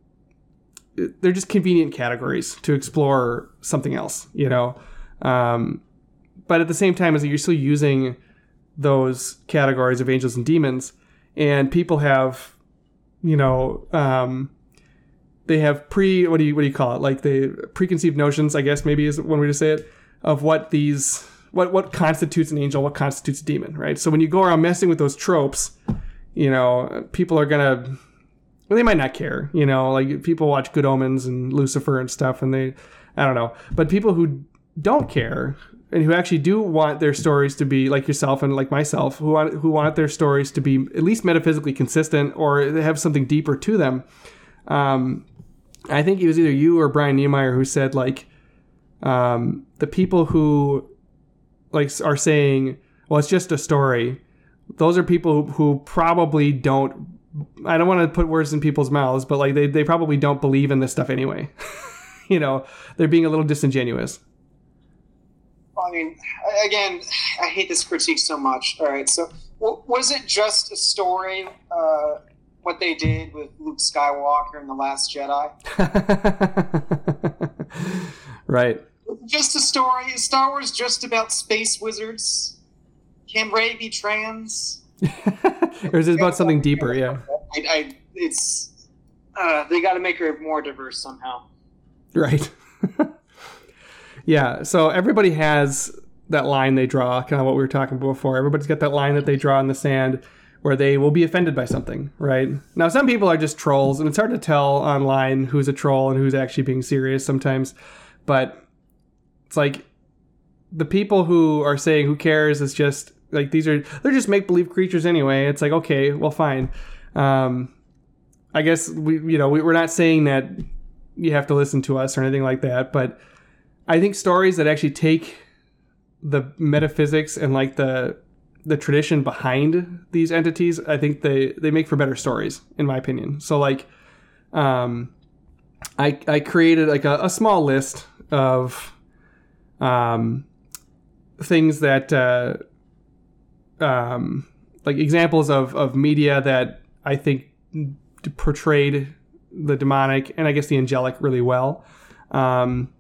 they're just convenient categories to explore something else. You know, um, but at the same time, as you're still using those categories of angels and demons, and people have, you know, um, they have pre what do you what do you call it like the preconceived notions I guess maybe is one way to say it of what these what what constitutes an angel what constitutes a demon right? So when you go around messing with those tropes you know people are gonna well, they might not care you know like people watch Good Omens and Lucifer and stuff and they I don't know. But people who don't care and who actually do want their stories to be like yourself and like myself who want who want their stories to be at least metaphysically consistent or have something deeper to them um, I think it was either you or Brian Niemeier who said like um, the people who like are saying, well, it's just a story. Those are people who, who probably don't. I don't want to put words in people's mouths, but like they, they probably don't believe in this stuff anyway. you know, they're being a little disingenuous. I mean, again, I hate this critique so much. All right, so was it just a story? Uh, what they did with Luke Skywalker in the Last Jedi? right. Just a story. Is Star Wars just about space wizards? Can Rey be trans? or is it about something deeper? Yeah. I, I it's uh, they got to make her more diverse somehow. Right. yeah. So everybody has that line they draw, kind of what we were talking about before. Everybody's got that line that they draw in the sand where they will be offended by something, right? Now, some people are just trolls, and it's hard to tell online who's a troll and who's actually being serious sometimes. But it's like the people who are saying who cares is just like these are they're just make believe creatures anyway. It's like okay, well, fine. Um, I guess we you know we, we're not saying that you have to listen to us or anything like that, but I think stories that actually take the metaphysics and like the the tradition behind these entities, I think they they make for better stories, in my opinion. So like, um, I I created like a, a small list of um, things that uh, um, like examples of of media that I think portrayed the demonic and I guess the angelic really well. Um,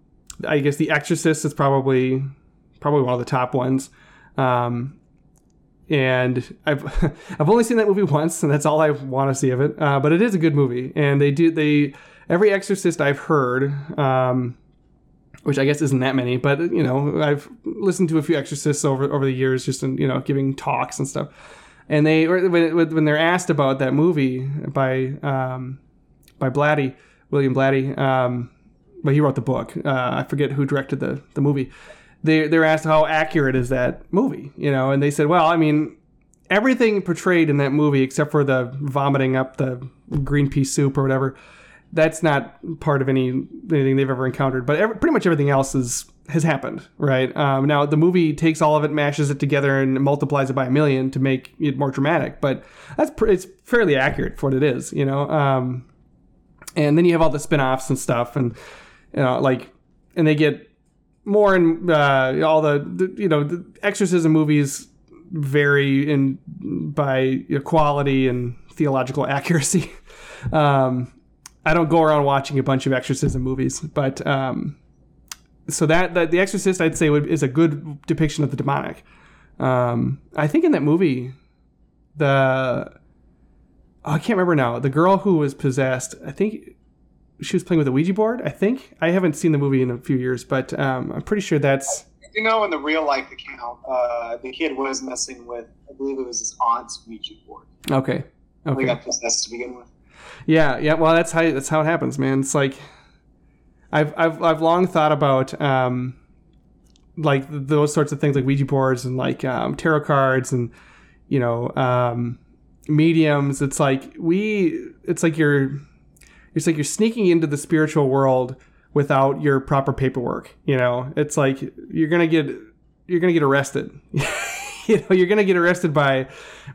I guess The Exorcist is probably probably one of the top ones. Um, and I've I've only seen that movie once, and that's all I want to see of it. Uh, but it is a good movie, and they do they every Exorcist I've heard, um, which I guess isn't that many, but you know I've listened to a few Exorcists over over the years, just in you know giving talks and stuff. And they when when they're asked about that movie by um, by Blatty William Blatty, um, but he wrote the book. Uh, I forget who directed the the movie they they're asked how accurate is that movie, you know, and they said, well, I mean, everything portrayed in that movie except for the vomiting up the green pea soup or whatever, that's not part of any anything they've ever encountered. But every, pretty much everything else is has happened, right? Um, now the movie takes all of it, mashes it together, and multiplies it by a million to make it more dramatic. But that's it's fairly accurate for what it is, you know. Um, and then you have all the spin-offs and stuff, and you know, like, and they get more and uh, all the, the, you know the exorcism movies vary in by quality and theological accuracy. Um, I don't go around watching a bunch of exorcism movies, but um, so that, that the Exorcist I'd say would, is a good depiction of the demonic. Um, I think in that movie, the oh, I can't remember now. The girl who was possessed, I think she was playing with a Ouija board. I think I haven't seen the movie in a few years, but um, I'm pretty sure that's. You know, in the real life account, uh, the kid was messing with, I believe it was his aunt's Ouija board. Okay. Okay. They got possessed to begin with. Yeah, yeah. Well, that's how that's how it happens, man. It's like I've I've I've long thought about um, like those sorts of things, like Ouija boards and like um, tarot cards and you know um, mediums. It's like we. It's like you're it's like you're sneaking into the spiritual world without your proper paperwork. You know, it's like you're gonna get you're gonna get arrested. you know, you're gonna get arrested by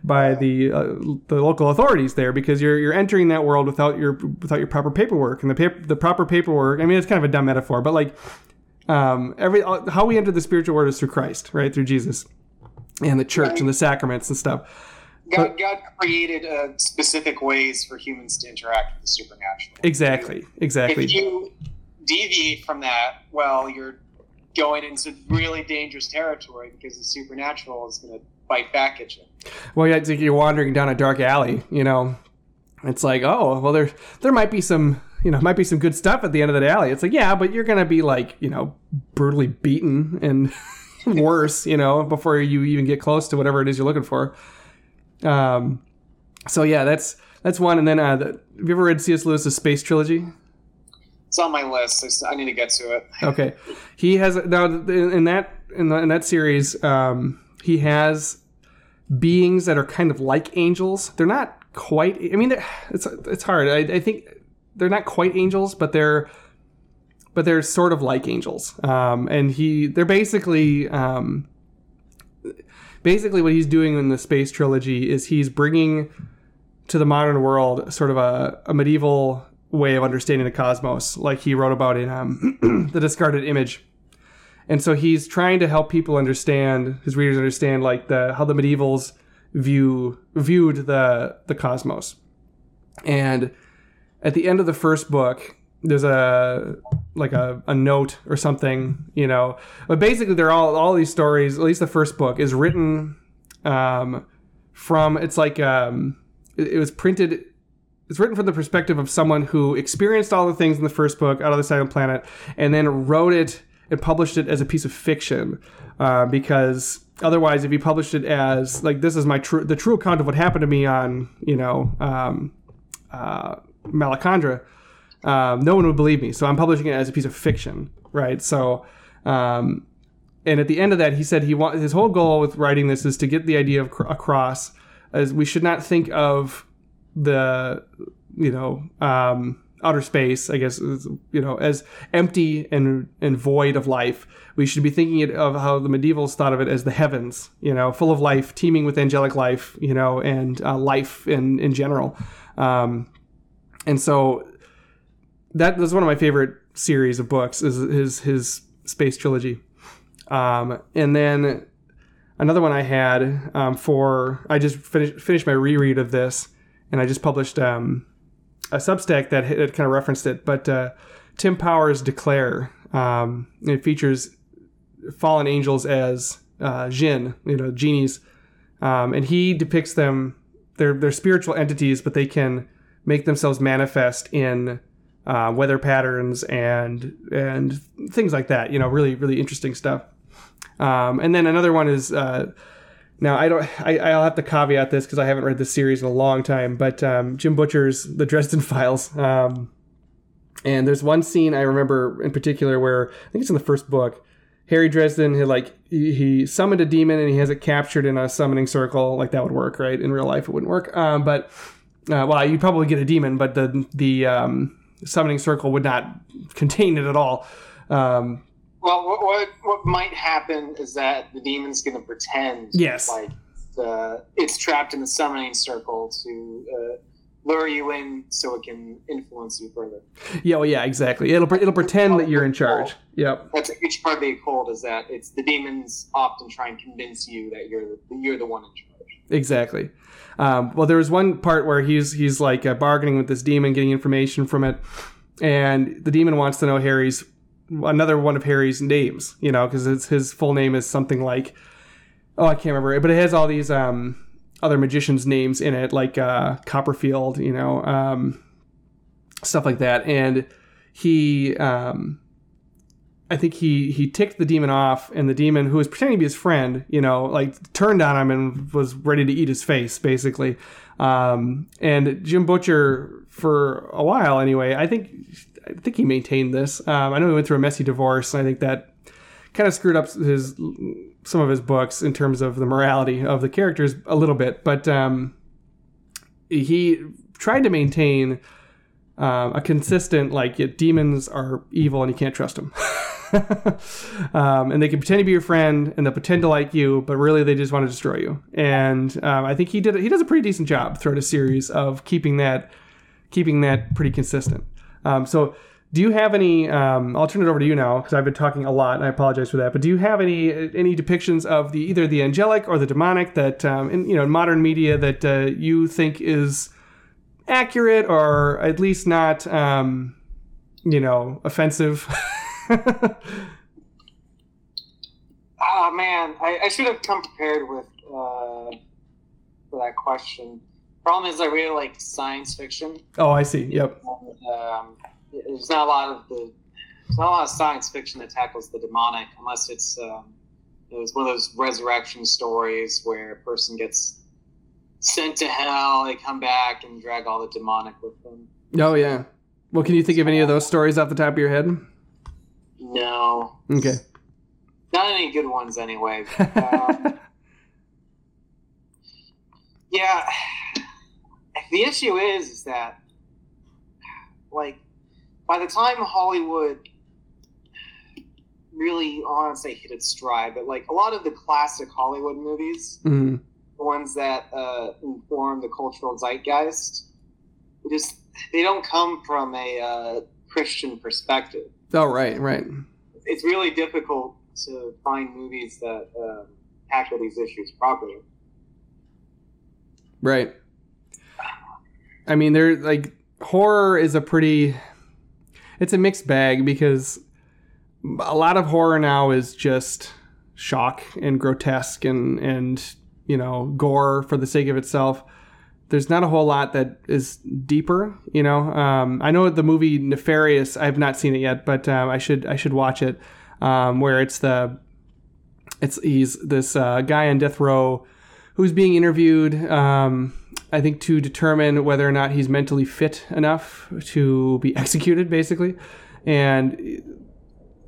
by the uh, the local authorities there because you're you're entering that world without your without your proper paperwork and the paper the proper paperwork. I mean, it's kind of a dumb metaphor, but like um, every uh, how we enter the spiritual world is through Christ, right? Through Jesus and the church right. and the sacraments and stuff. God, God created uh, specific ways for humans to interact with the supernatural. Exactly. Exactly. If you deviate from that, well, you're going into really dangerous territory because the supernatural is going to bite back at you. Well, yeah, it's like you're wandering down a dark alley. You know, it's like, oh, well, there there might be some you know, might be some good stuff at the end of that alley. It's like, yeah, but you're gonna be like, you know, brutally beaten and worse, you know, before you even get close to whatever it is you're looking for. Um, so yeah, that's that's one. And then, uh, the, have you ever read C.S. Lewis's Space Trilogy? It's on my list. I need to get to it. Okay, he has now in that in, the, in that series, um, he has beings that are kind of like angels. They're not quite. I mean, it's it's hard. I, I think they're not quite angels, but they're but they're sort of like angels. Um, and he they're basically um, basically what he's doing in the space trilogy is he's bringing to the modern world sort of a, a medieval way of understanding the cosmos, like he wrote about in um, the discarded image. And so he's trying to help people understand, his readers understand, like the how the medievals view viewed the the cosmos. And at the end of the first book, there's a like a, a note or something, you know. But basically, they're all all these stories. At least the first book is written um, from. It's like um, it, it was printed. It's written from the perspective of someone who experienced all the things in the first book out of the second planet, and then wrote it and published it as a piece of fiction. Uh, because otherwise, if you published it as like this is my true the true account of what happened to me on you know um, uh, Malacandra um, no one would believe me. So I'm publishing it as a piece of fiction, right? So, um, and at the end of that, he said he want his whole goal with writing this is to get the idea of cr- across as we should not think of the you know um, outer space, I guess you know as empty and and void of life. We should be thinking of how the medievals thought of it as the heavens, you know, full of life, teeming with angelic life, you know, and uh, life in in general. Um, and so that was one of my favorite series of books is his his space trilogy. Um, and then another one I had um, for I just finished finished my reread of this, and I just published um, a Substack that had kind of referenced it. But uh, Tim Powers' Declare um, it features fallen angels as uh, jinn, you know, genies, um, and he depicts them. They're they're spiritual entities, but they can make themselves manifest in uh, weather patterns and and things like that. You know, really really interesting stuff. Um, and then another one is uh, now I don't I, I'll have to caveat this because I haven't read this series in a long time, but um, Jim Butcher's The Dresden Files. Um, and there's one scene I remember in particular where I think it's in the first book. Harry Dresden had like he, he, summoned a demon and he has it captured in a summoning circle. Like that would work, right? In real life, it wouldn't work. Um, but uh, well, you'd probably get a demon, but the the um, summoning circle would not contain it at all. Um, well, what, what, what might happen is that the demon's going to pretend yes. like the, it's trapped in the summoning circle to uh, lure you in so it can influence you further. Yeah, well, yeah, exactly. It'll it'll pretend that you're in charge. Yep. That's a huge part of the occult is that it's the demons often try and convince you that you're you're the one in charge. Exactly. Um, well, there was one part where he's he's like uh, bargaining with this demon, getting information from it, and the demon wants to know Harry's another one of Harry's names, you know, because it's his full name is something like oh I can't remember it, but it has all these um, other magicians' names in it, like uh, Copperfield, you know, um, stuff like that, and he. Um, I think he he ticked the demon off, and the demon, who was pretending to be his friend, you know, like turned on him and was ready to eat his face, basically. Um, and Jim Butcher, for a while anyway, I think I think he maintained this. Um, I know he went through a messy divorce, and I think that kind of screwed up his some of his books in terms of the morality of the characters a little bit. But um, he tried to maintain um, a consistent like yeah, demons are evil and you can't trust them. um, and they can pretend to be your friend and they'll pretend to like you, but really they just want to destroy you. And um, I think he did he does a pretty decent job throughout a series of keeping that keeping that pretty consistent. Um, so do you have any um, i'll turn it over to you now because i've been talking a lot and i apologize for that but do you have any any depictions of the either the angelic or the demonic that um, in you know in modern media that uh, you think is accurate or at least not um, you know offensive oh man, I, I, should have come prepared with uh, for that question. Problem is, I really like science fiction. Oh, I see. Yep. Um, there's not a lot of the there's not a lot of science fiction that tackles the demonic, unless it's um, it's one of those resurrection stories where a person gets sent to hell, they come back and drag all the demonic with them. Oh yeah. Well, can you think of any of those stories off the top of your head? No, Okay. not any good ones anyway. Um, yeah, the issue is, is that like by the time Hollywood really, I don't want to say hit its stride, but like a lot of the classic Hollywood movies, Mhm. the ones that uh, inform the cultural zeitgeist, they just they don't come from a uh, Christian perspective. Oh right, right. It's really difficult to find movies that uh, tackle these issues properly. Right. I mean, there like horror is a pretty it's a mixed bag because a lot of horror now is just shock and grotesque and and you know gore for the sake of itself. There's not a whole lot that is deeper, you know. Um, I know the movie Nefarious. I have not seen it yet, but um, I should I should watch it. Um, where it's the it's he's this uh, guy on death row who's being interviewed. Um, I think to determine whether or not he's mentally fit enough to be executed, basically. And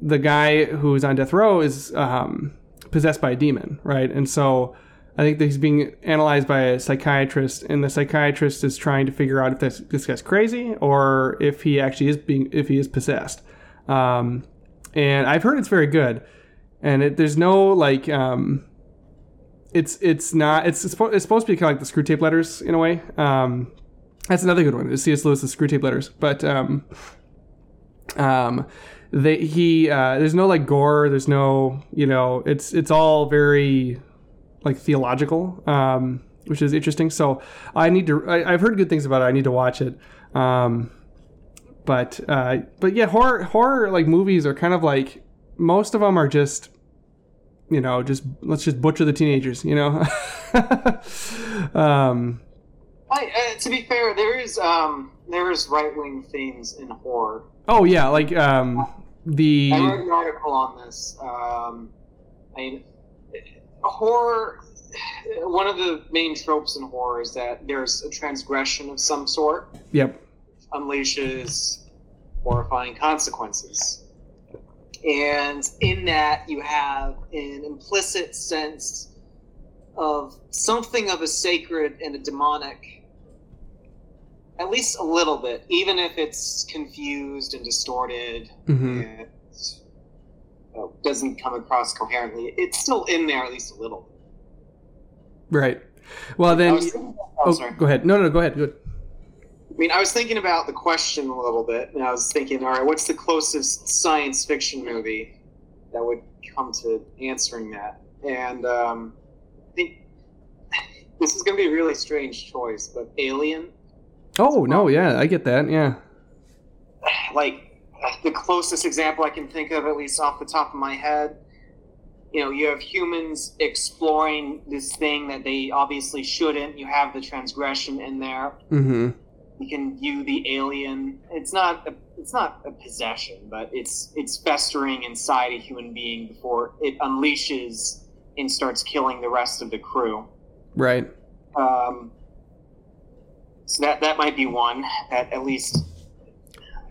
the guy who's on death row is um, possessed by a demon, right? And so I think that he's being analyzed by a psychiatrist, and the psychiatrist is trying to figure out if this this guy's crazy or if he actually is being if he is possessed. Um, and I've heard it's very good, and it, there's no like um, it's it's not it's it's, supposed to be kind of like the Screwtape letters in a way. Um, that's another good one. Is C.S. Lewis's Screwtape letters, but um, um, they he uh, there's no like gore. There's no you know it's it's all very like theological, um, which is interesting. So I need to I, I've heard good things about it. I need to watch it. Um, but uh, but yeah, horror horror like movies are kind of like most of them are just you know just let's just butcher the teenagers you know um I, uh, to be fair, there is um, there is right wing themes in horror. oh yeah like um the I wrote an article on this. Um, I mean, horror. One of the main tropes in horror is that there's a transgression of some sort, yep unleashes horrifying consequences. And in that, you have an implicit sense of something of a sacred and a demonic, at least a little bit, even if it's confused and distorted hmm and uh, doesn't come across coherently. It's still in there at least a little. right well then thinking, oh, oh, sorry. go ahead no no go ahead good I mean, I was thinking about the question a little bit, and I was thinking, all right, what's the closest science fiction movie that would come to answering that? And um, I think this is going to be a really strange choice, but Alien, oh no yeah i get that yeah like the closest example I can think of, at least off the top of my head, you know, you have humans exploring this thing that they obviously shouldn't. You have the transgression in there. mm-hmm you can view the alien. It's not a, it's not a possession, but it's it's festering inside a human being before it unleashes and starts killing the rest of the crew. right Um, so that that might be one that at least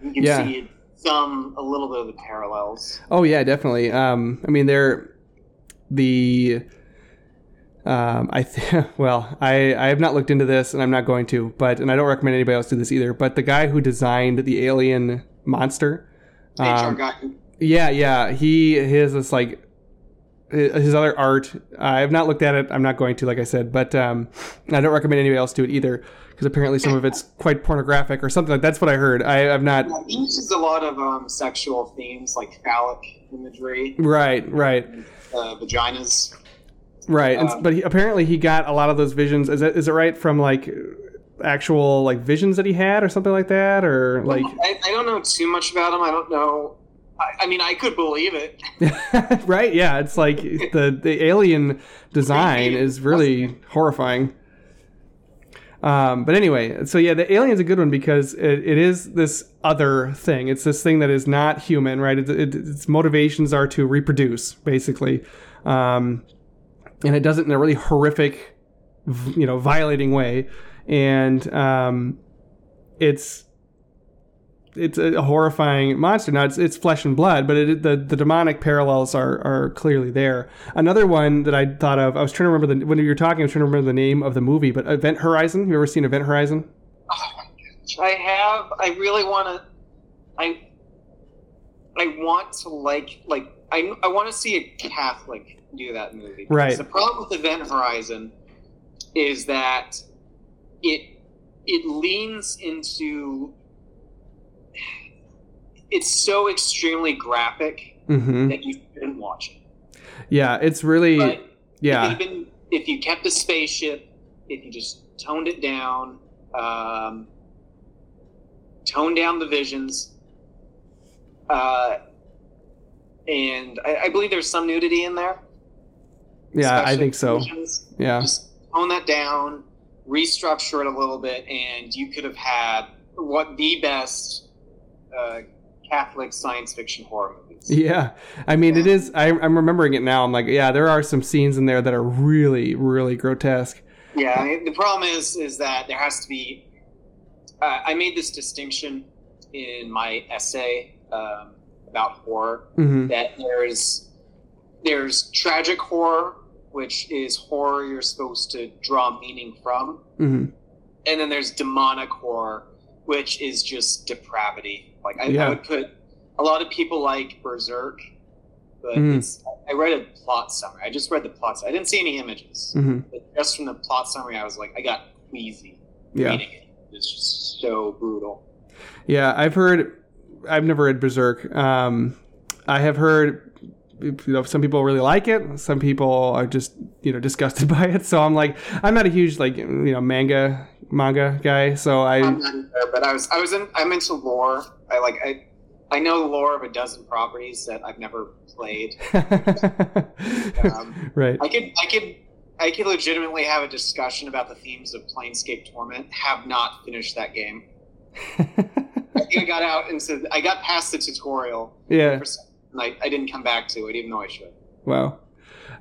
you can Yeah. see some a little bit of the parallels. Oh yeah, definitely. Um, I mean, they're the. Um, I th- well, I I have not looked into this, and I'm not going to. But and I don't recommend anybody else do this either. But the guy who designed the alien monster, HR um, yeah, yeah, he has this like his his other art. I have not looked at it. I'm not going to, like I said. But um, I don't recommend anybody else do it either because apparently some of it's quite pornographic or something. like That's what I heard. I, I've not. he uses a lot of um, sexual themes like phallic imagery, Right, right. uh, vaginas. Right, and, Um, but he, apparently he got a lot of those visions. Is it is it right from like actual like visions that he had or something like that, or like I, I don't know too much about him. I don't know. I, I mean, I could believe it. right? Yeah, it's like the the alien design is really horrifying. Um, but anyway, so yeah, the alien's a good one because it, it is this other thing. It's this thing that is not human, right? It, it, its motivations are to reproduce, basically, um, and it does it in a really horrific, you know, violating way, and um, it's it's a horrifying monster. Now it's, it's flesh and blood, but it, the the demonic parallels are are clearly there. Another one that I thought of, I was trying to remember the when you were talking, I was trying to remember the name of the movie, but Event Horizon. You ever seen Event Horizon? Oh. I have. I really want to. I. I want to like like I I want to see a Catholic do that movie. Right. The problem with Event Horizon is that it it leans into. It's so extremely graphic Mm-hmm. that you shouldn't watch it. Yeah, it's really But yeah, been, if you kept a spaceship, if you just toned it down, um, toned down the visions, uh, and I, I believe there's some nudity in there. yeah, I think so. Yeah, Just tone that down, restructure it a little bit, and you could have had what the best uh, Catholic science fiction horror movies. yeah. I mean, it is. I, I'm remembering it now. I'm like, yeah, there are some scenes in there that are really, really grotesque. Yeah, I mean, the problem is is that there has to be. Uh, I made this distinction in my essay um, about horror hmm that there's there's tragic horror, which is horror you're supposed to draw meaning from, hmm and then there's demonic horror, which is just depravity. Like I, Yeah. I would put a lot of people like Berserk, but Mm. it's I read a plot summary. I just read the plot. summary. I didn't see any images. hmm But just from the plot summary, I was like, I got queasy Yeah. reading it. It's just so brutal. Yeah, I've heard. I've never read Berserk. Um, I have heard. You know, some people really like it. Some people are just you know disgusted by it. So I'm like, I'm not a huge like you know manga manga guy. So I I'm not there, but I was, I was in, I'm into lore. I like, I, I know the lore of a dozen properties that I've never played. Um, right. I could, I could, I could legitimately have a discussion about the themes of Planescape Torment. Have not finished that game. I think I got out and said I got past the tutorial, yeah. and I, I didn't come back to it, even though I should. Wow.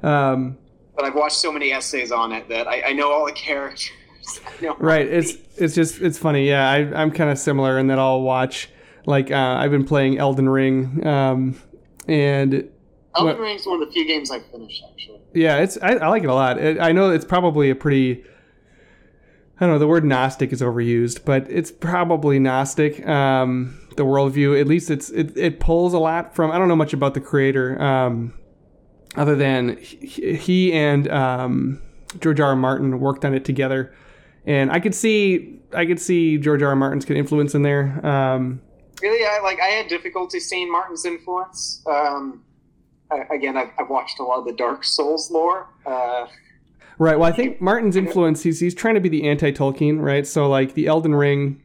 Um, But I've watched so many essays on it that I, I know all the characters. I right. It's it's just it's funny. Yeah, I, I'm kind of similar in that I'll watch like uh, I've been playing Elden Ring, um, and Elden What- Ring's one of the few games I've finished actually. yeah, it's I, I like it a lot. It, I know it's probably a pretty I don't know the word Gnostic is overused, but it's probably Gnostic. Um, the worldview, at least it's it, it pulls a lot from. I don't know much about the creator, um, other than he, he and um, George R. R. Martin worked on it together, and I could see I could see George R. R. Martin's influence in there. Um, Really, I like I had difficulty seeing Martin's influence. Um, I, again, I've, I've watched a lot of the Dark Souls lore. Uh, Right. Well, I think Martin's influence, he's, he's trying to be the anti Tolkien, right? So, like, the Elden Ring,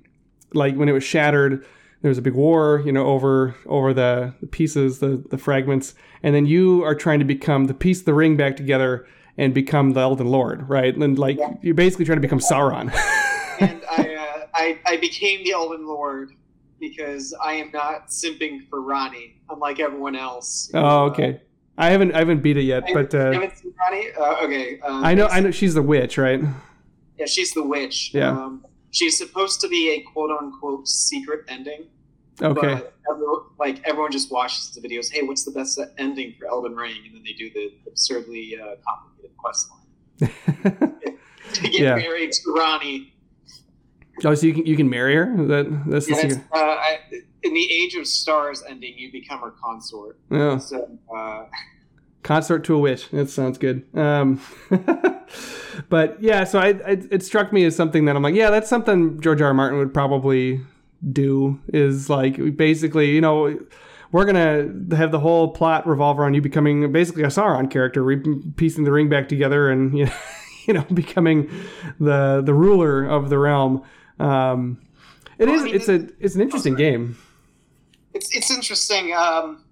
like, when it was shattered, there was a big war, you know, over over the, the pieces, the, the fragments. And then you are trying to become the piece of the ring back together and become the Elden Lord, right? And, like, Yeah. you're basically trying to become Sauron. and I, uh, I I became the Elden Lord because I am not simping for Ranni, unlike everyone else. oh, okay. I haven't I haven't beat it yet, Uh, but uh, haven't seen Ranni? Uh, okay. Um, I know I know she's the witch, right? Yeah, she's the witch. Yeah. Um, she's supposed to be a quote unquote secret ending. Okay. But everyone, like everyone just watches the videos. Hey, what's the best ending for Elden Ring? And then they do the absurdly uh, complicated quest line to get Yeah. married to Ranni. oh, so you can you can marry her? That that's the Yeah, it's, secret. uh, I, in the Age of Stars ending, you become her consort. Yeah. So uh, Consort to a witch. That sounds good. Um, but yeah, so I, I, it struck me as something that I'm like, yeah, that's something George R. R. Martin would probably do. Is like basically, you know, we're gonna have the whole plot revolve around you becoming basically a Sauron character, re- piecing the ring back together, and you know, you know, becoming the the ruler of the realm. Um, it Well, is. I mean, It's a. It's an interesting sorry. game. It's it's interesting. Um,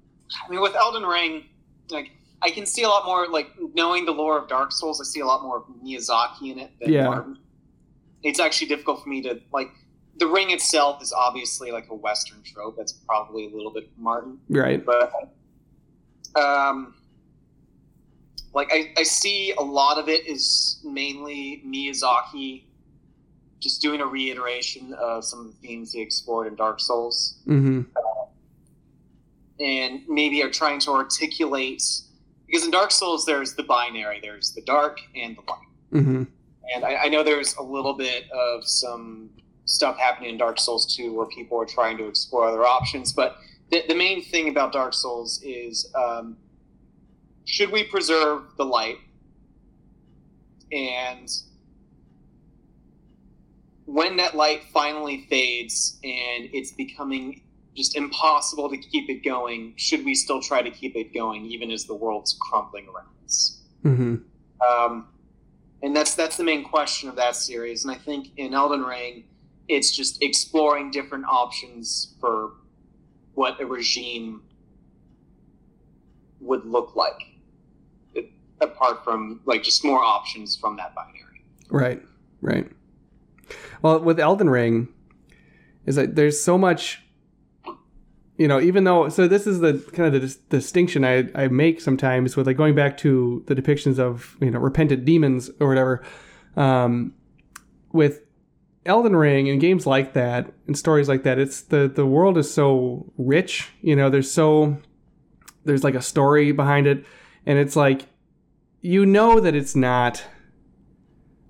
I mean, with Elden Ring, like I can see a lot more. Like knowing the lore of Dark Souls, I see a lot more Miyazaki in it than Yeah. Martin. it's actually difficult for me to like. The ring itself is obviously like a Western trope. That's probably a little bit Martin, Right. but um, like I, I see a lot of it is mainly Miyazaki just doing a reiteration of some of the themes he explored in Dark Souls Mm-hmm. And maybe are trying to articulate because in Dark Souls there's the binary, there's the dark and the light. Mm-hmm. And I, I know there's a little bit of some stuff happening in Dark Souls 2 where people are trying to explore other options, but the, the main thing about Dark Souls is um, should we preserve the light? And when that light finally fades and it's becoming just impossible to keep it going, should we still try to keep it going even as the world's crumbling around us? Mm-hmm. Um, and that's that's the main question of that series. And I think in Elden Ring, it's just exploring different options for what a regime would look like, it- apart from like just more options from that binary. Right, right. Well, with Elden Ring, is that there's so much, you know, even though so this is the kind of the dis- distinction I I make sometimes with like going back to the depictions of you know repentant demons or whatever, um, with Elden Ring and games like that and stories like that, it's the the world is so rich, you know, there's so there's like a story behind it, and it's like you know that it's not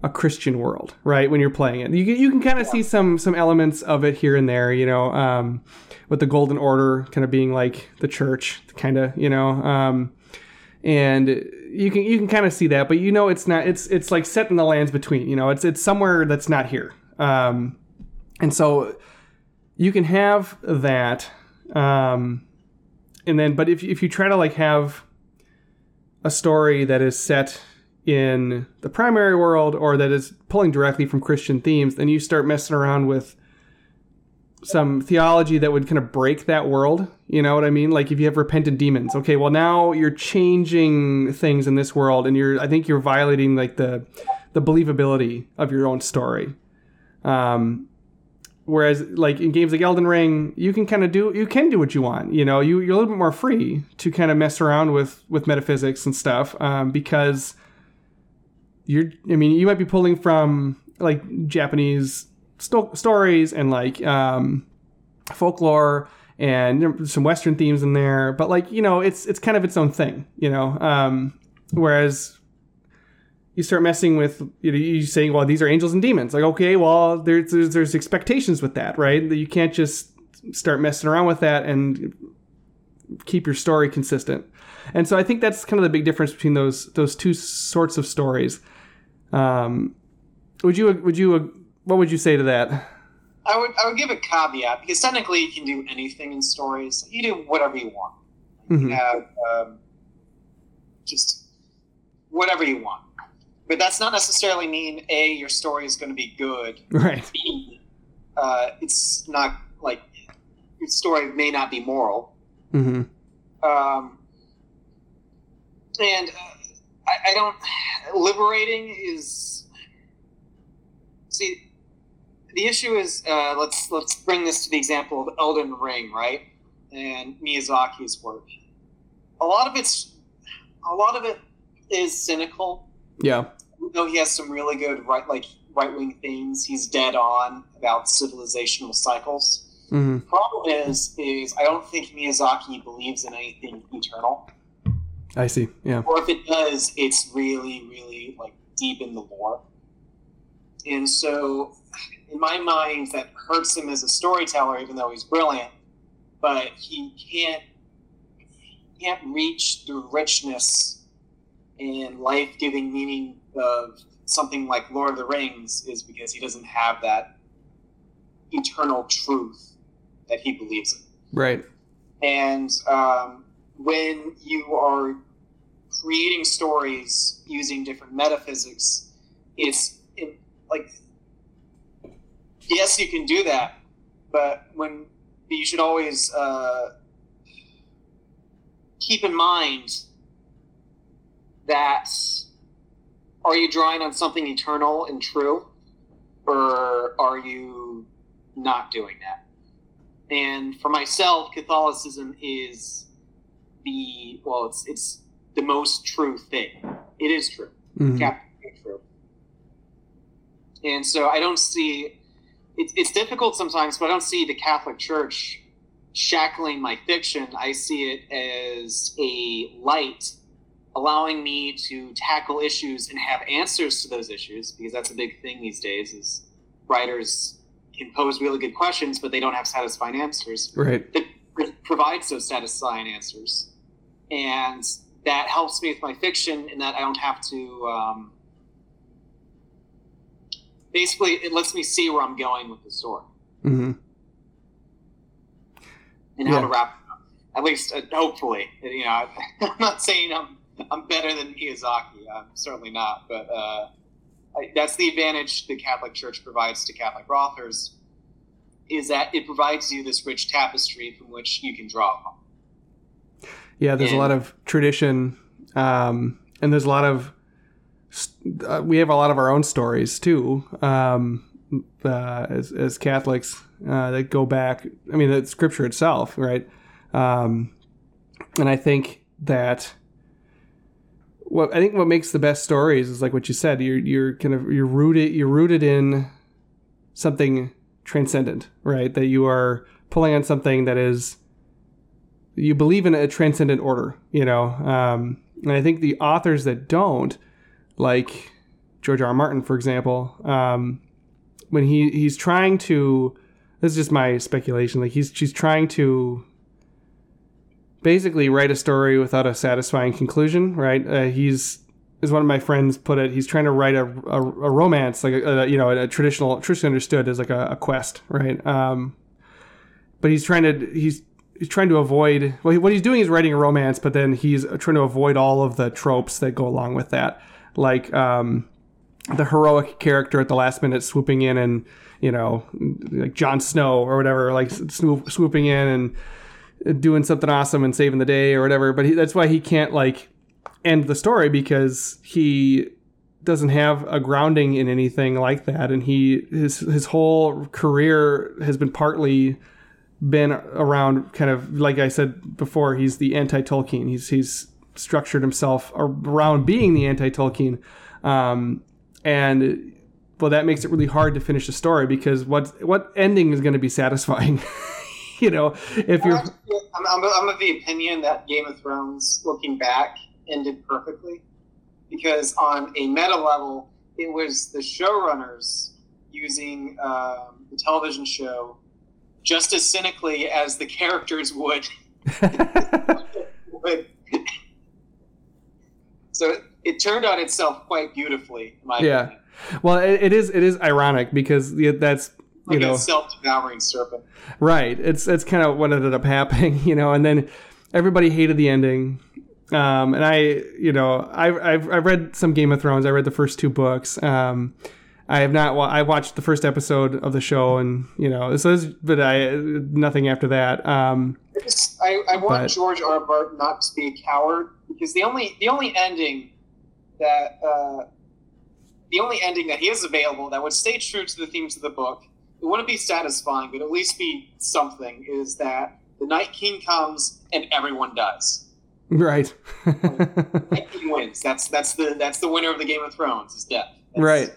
a Christian world, right? When you're playing it, you can, you can kind of see some some elements of it here and there, you know, um, with the Golden Order kind of being like the church, kind of, you know, um, and you can you can kind of see that, but you know, it's not. It's it's like set in the lands between, you know, it's it's somewhere that's not here, um, and so you can have that, um, and then, but if if you try to like have a story that is set in the primary world or that is pulling directly from Christian themes, then you start messing around with some theology that would kind of break that world. You know what I mean? Like if you have repentant demons, okay, well now you're changing things in this world, and you're I think you're violating like the the believability of your own story. Um, whereas like in games like Elden Ring, you can kind of do you can do what you want. You know, you you're a little bit more free to kind of mess around with with metaphysics and stuff um, because you're i mean you might be pulling from like japanese sto- stories and like um, folklore and some western themes in there but like you know it's it's kind of its own thing you know um, whereas you start messing with you know you saying well these are angels and demons. Like okay well there's there's, there's expectations with that right? That you can't just start messing around with that and keep your story consistent. And so i think that's kind of the big difference between those those two sorts of stories um, would you would you what would you say to that? I would I would give a caveat because technically you can do anything in stories. You do whatever you want. You Mhm. have um, just whatever you want, but that's not necessarily mean a your story is going to be good. Right. B, uh, it's not like your story may not be moral. hmm um, and uh, I, I don't. Liberating is see. The issue is uh, let's let's bring this to the example of Elden Ring, right? And Miyazaki's work. A lot of it's a lot of it is cynical. Yeah. Though he has some really good right like right wing themes, he's dead on about civilizational cycles hmm problem is is I don't think Miyazaki believes in anything eternal. I see. Yeah. Or if it does, it's really, really like deep in the lore. And so in my mind that hurts him as a storyteller, even though he's brilliant, but he can't he can't reach the richness and life giving meaning of something like Lord of the Rings is because he doesn't have that eternal truth that he believes in. Right. And um, when you are creating stories using different metaphysics, it's it, like, yes, you can do that, but when you should always uh, keep in mind that are you drawing on something eternal and true, or are you not doing that? And for myself, Catholicism is the well, it's it's the most true thing. It is true, Mhm. Catholic true. And so I don't see it's it's difficult sometimes, but I don't see the Catholic Church shackling my fiction. I see it as a light allowing me to tackle issues and have answers to those issues because that's a big thing these days is writers can pose really good questions but they don't have satisfying answers Right. that pr- provides those satisfying answers and that helps me with my fiction in that i don't have to um, basically it lets me see where i'm going with the story hmm and how Yeah. to wrap it up. At least, uh, hopefully, you know, I'm not saying I'm I'm better than Miyazaki. I'm certainly not, but uh, I, that's the advantage the Catholic Church provides to Catholic authors is that it provides you this rich tapestry from which you can draw upon. Yeah, there's a lot of tradition, um, and there's a lot of. Uh, we have a lot of our own stories too, um, uh, as as Catholics uh, that go back. I mean, the Scripture itself, right? Um, and I think that what I think what makes the best stories is like what you said. You're you're kind of you're rooted you're rooted in something transcendent, right? That you are pulling on something that is you believe in a transcendent order, you know. Um, and I think the authors that don't, like George R. R. Martin, for example, um, when he he's trying to, this is just my speculation, like he's she's trying to basically write a story without a satisfying conclusion, right? Uh, he's as one of my friends put it, he's trying to write a, a, a romance, like a, a, you know, a traditional, traditionally understood as like a, a quest, right? Um, but he's trying to he's he's trying to avoid well he, what he's doing is writing a romance but then he's trying to avoid all of the tropes that go along with that. Like um, the heroic character at the last minute swooping in and you know like Jon Snow or whatever like swoop, swooping in and doing something awesome and saving the day or whatever. But he, that's why he can't like end the story because he doesn't have a grounding in anything like that. And he his his whole career has been partly been around kind of like I said before, he's the anti Tolkien. He's he's structured himself around being the anti Tolkien. Um, and well that makes it really hard to finish a story because what what ending is going to be satisfying? you know, if you're I'm, I'm, I'm of the opinion that Game of Thrones, looking back, ended perfectly because on a meta level, it was the showrunners using um, the television show just as cynically as the characters would. would. so it, turned on itself quite beautifully, in my Yeah. opinion. well, it, it is it is ironic because that's you Like know a self-devouring serpent. Right. It's it's kind of what ended up happening, you know. And then everybody hated the ending. Um, and I, you know, I've, I've I've read some Game of Thrones. I read the first two books. Um, I have not. wa- I watched the first episode of the show, and you know, so it's, but I nothing after that. Um, I just I, I want But- George R. R. Martin not to be a coward because the only the only ending that uh, the only ending that he has available that would stay true to the themes of the book, it wouldn't be satisfying, but at least be something. Is that the Night King comes and everyone dies. right. Night King wins. That's that's the that's the winner of the Game of Thrones is death. That's- right.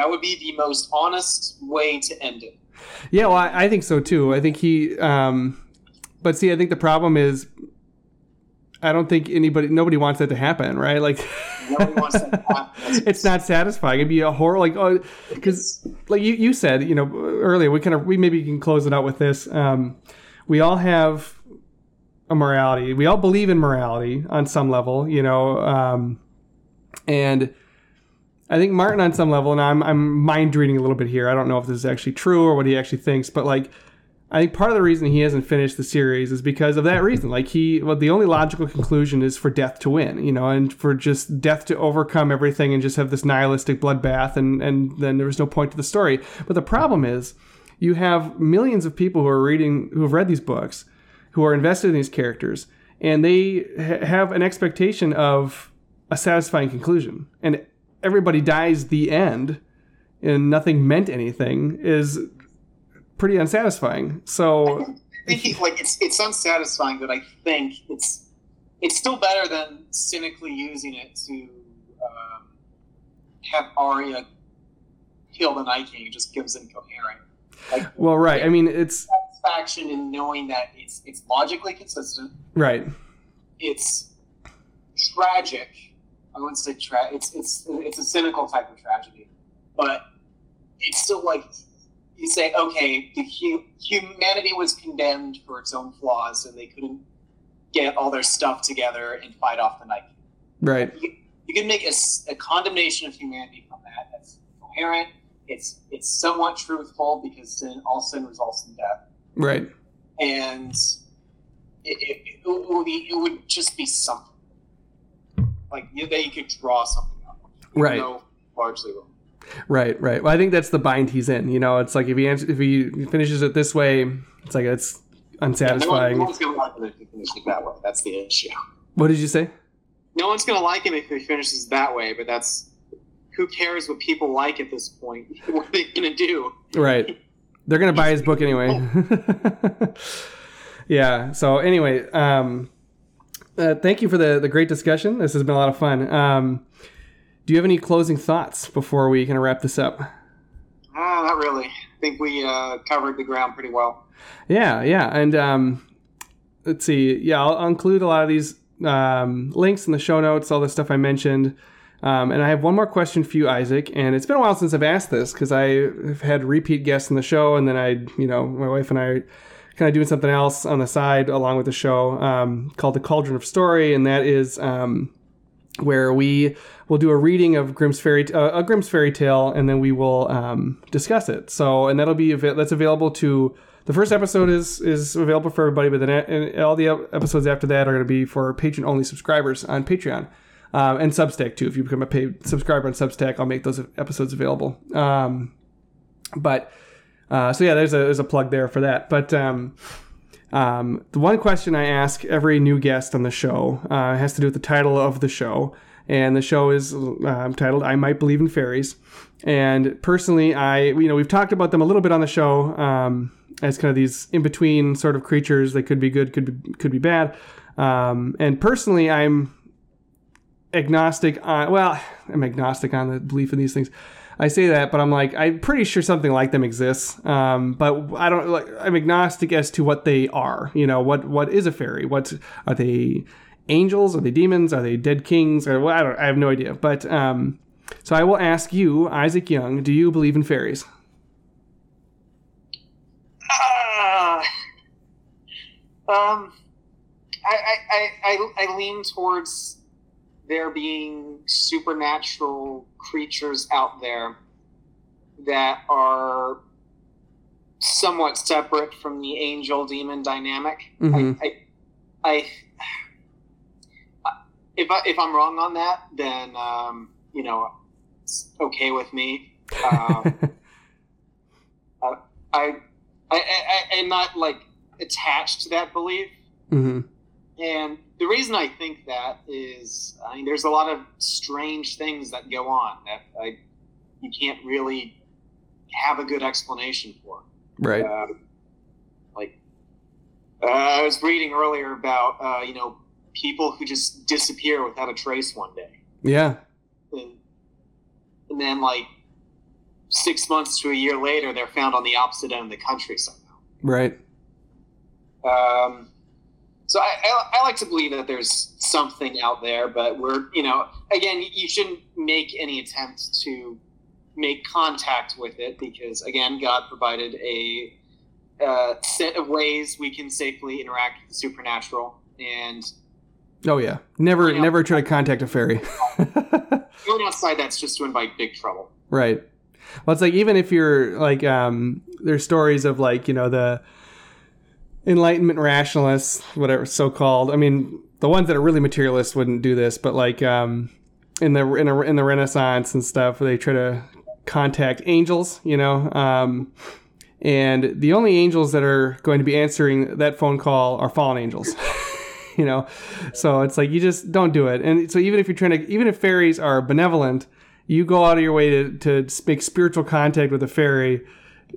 That would be the most honest way to end it. Yeah. Well, I, I think so too. I think he. Um, but see, I think the problem is, I don't think anybody, nobody wants that to happen, right? Like. Nobody wants that to happen. That's- it's not satisfying. It'd be a horror, like oh, because like you, you said, you know, earlier we kind of we maybe can close it out with this. Um, we all have a morality. We all believe in morality on some level, you know, um, and I think Martin on some level, and I'm I'm mind reading a little bit here. I don't know if this is actually true or what he actually thinks, but like. I think part of the reason he hasn't finished the series is because of that reason. Like he, well, the only logical conclusion is for death to win, you know, and for just death to overcome everything and just have this nihilistic bloodbath, and and then there was no point to the story. But the problem is, you have millions of people who are reading, who have read these books, who are invested in these characters, and they ha- have an expectation of a satisfying conclusion, and everybody dies the end and nothing meant anything is pretty unsatisfying. So I think like it's it's unsatisfying, but I think it's it's still better than cynically using it to um, have Arya kill the Night King. It just gives incoherent. Like, well, right. I mean, it's satisfaction in knowing that it's it's logically consistent. Right. It's tragic. I wouldn't say tra- it's it's it's a cynical type of tragedy, but it's still like you say, okay, the hu- humanity was condemned for its own flaws, and they couldn't get all their stuff together and fight off the night. Right. You, you can make a, a, condemnation of humanity from that. That's coherent. It's it's somewhat truthful because sin, all sin results in death. Right. And it, it, it, would be, it would just be something like you, that you could draw something out. Right. largely wrong. Right, right. Well, I think that's the bind he's in. You know, it's like if he if he finishes it this way, it's like it's unsatisfying. Yeah, no, one, no one's gonna like him if he finishes it that way. That's the issue. What did you say? No one's gonna like him if he finishes that way, but that's who cares what people like at this point? what are they gonna do? Right. They're gonna buy his book anyway. yeah. So anyway, um, uh, thank you for the the great discussion. This has been a lot of fun. Um, do you have any closing thoughts before we kind of wrap this up? Uh, not really. I think we uh, covered the ground pretty well. Yeah, yeah, and um, let's see. Yeah, I'll, I'll, include a lot of these um, links in the show notes, all the stuff I mentioned. Um, and I have one more question for you, Isaac. And it's been a while since I've asked this because I've had repeat guests in the show, and then I, you know, my wife and I kind of doing something else on the side along with the show um, called the Cauldron of Story, and that is um, where we will do a reading of Grimm's fairy uh, a Grimm's fairy tale, and then we will um, discuss it. So, and that'll be av- that's available to the first episode is is available for everybody, but then all the episodes after that are going to be for patron only subscribers on Patreon. Um, and Substack too. If you become a paid subscriber on Substack, I'll make those episodes available. Um, but uh, so yeah, there's a there's a plug there for that. But um, um, the one question I ask every new guest on the show uh, has to do with the title of the show, and the show is uh, titled "I Might Believe in Faeries." And personally, I you know we've talked about them a little bit on the show um, as kind of these in between sort of creatures. They could be good, could be could be bad. Um, and personally, I'm agnostic on well, I'm agnostic on the belief in these things. I say that, but I'm like, I'm pretty sure something like them exists. Um, but I don't like, I'm agnostic as to what they are. You know, what, what is a fairy? What are they angels? Are they demons? Are they dead kings? Or well, I don't, I have no idea. But, um, so I will ask you, Isaac Young, do you believe in fairies? Uh, um, I, I, I, I lean towards there being supernatural creatures out there that are somewhat separate from the angel demon dynamic. Mm-hmm. I, I, I, if I, if I'm wrong on that, then um, you know, it's okay with me. Um, I, I, I, am not like attached to that belief. Mm-hmm. And the reason I think that is, I mean, there's a lot of strange things that go on that I, you can't really have a good explanation for. Right. Um, like, uh, I was reading earlier about, uh, you know, people who just disappear without a trace one day. Yeah. And, and then, like, six months to a year later, they're found on the opposite end of the country somehow. Right. Um, so I, I, I, like to believe that there's something out there, but we're, you know, again, you shouldn't make any attempt to make contact with it because, again, God provided a uh, set of ways we can safely interact with the supernatural. And oh yeah, never, never try to contact a fairy. going outside, that's just to invite big trouble. Right. Well, it's like even if you're like, um, there's stories of like, you know, the Enlightenment rationalists, whatever so called. I mean, the ones that are really materialists wouldn't do this, but like um, in the in, a, in the Renaissance and stuff, they try to contact angels, you know. Um, and the only angels that are going to be answering that phone call are fallen angels. you know, so it's like you just don't do it. And so even if you're trying to, even if fairies are benevolent, you go out of your way to, to make spiritual contact with a fairy,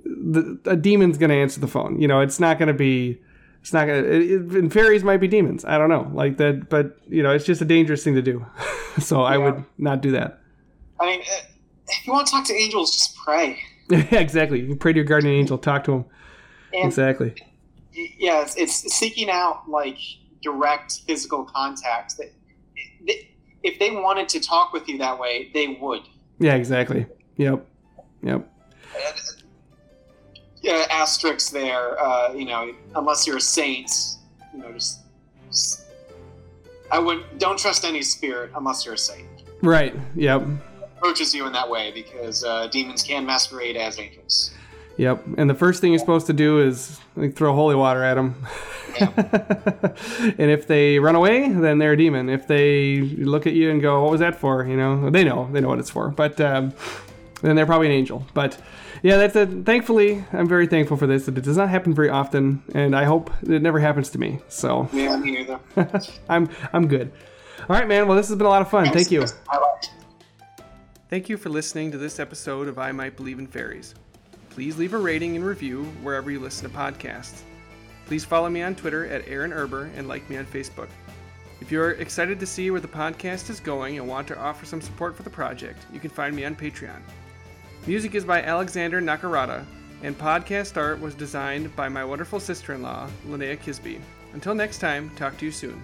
the, a demon's going to answer the phone. You know, it's not going to be. It's not gonna. It, it, and fairies might be demons. I don't know, like that. But you know, it's just a dangerous thing to do. so I would not do that. I mean, uh, if you want to talk to angels, just pray. yeah, exactly. You pray to your guardian angel. Talk to him. And exactly. yeah, it's, it's seeking out like direct physical contact. That if they wanted to talk with you that way, they would. Yeah, exactly. Yep. Yep. Yeah, asterisks there. Uh, you know, unless you're a saint, you know, just, just I would don't trust any spirit unless you're a saint. Right. Yep. Approaches you in that way because uh, demons can masquerade as angels. Yep. And the first thing you're supposed to do is like, throw holy water at them. Yeah. and if they run away, then they're a demon. If they look at you and go, "What was that for?" You know, they know. They know what it's for. But um, then they're probably an angel. But yeah, that's it. Thankfully, I'm very thankful for this. It does not happen very often, and I hope it never happens to me. So yeah, me neither. I'm I'm good. All right, man. Well, this has been a lot of fun. Thank you. Thank you for listening to this episode of I Might Believe in Faeries. Please leave a rating and review wherever you listen to podcasts. Please follow me on Twitter at Aaron Irber and like me on Facebook. If you're excited to see where the podcast is going and want to offer some support for the project, you can find me on Patreon. Music is by Alexander Nakarada, and podcast art was designed by my wonderful sister in law, Linnea Kisby. Until next time, talk to you soon.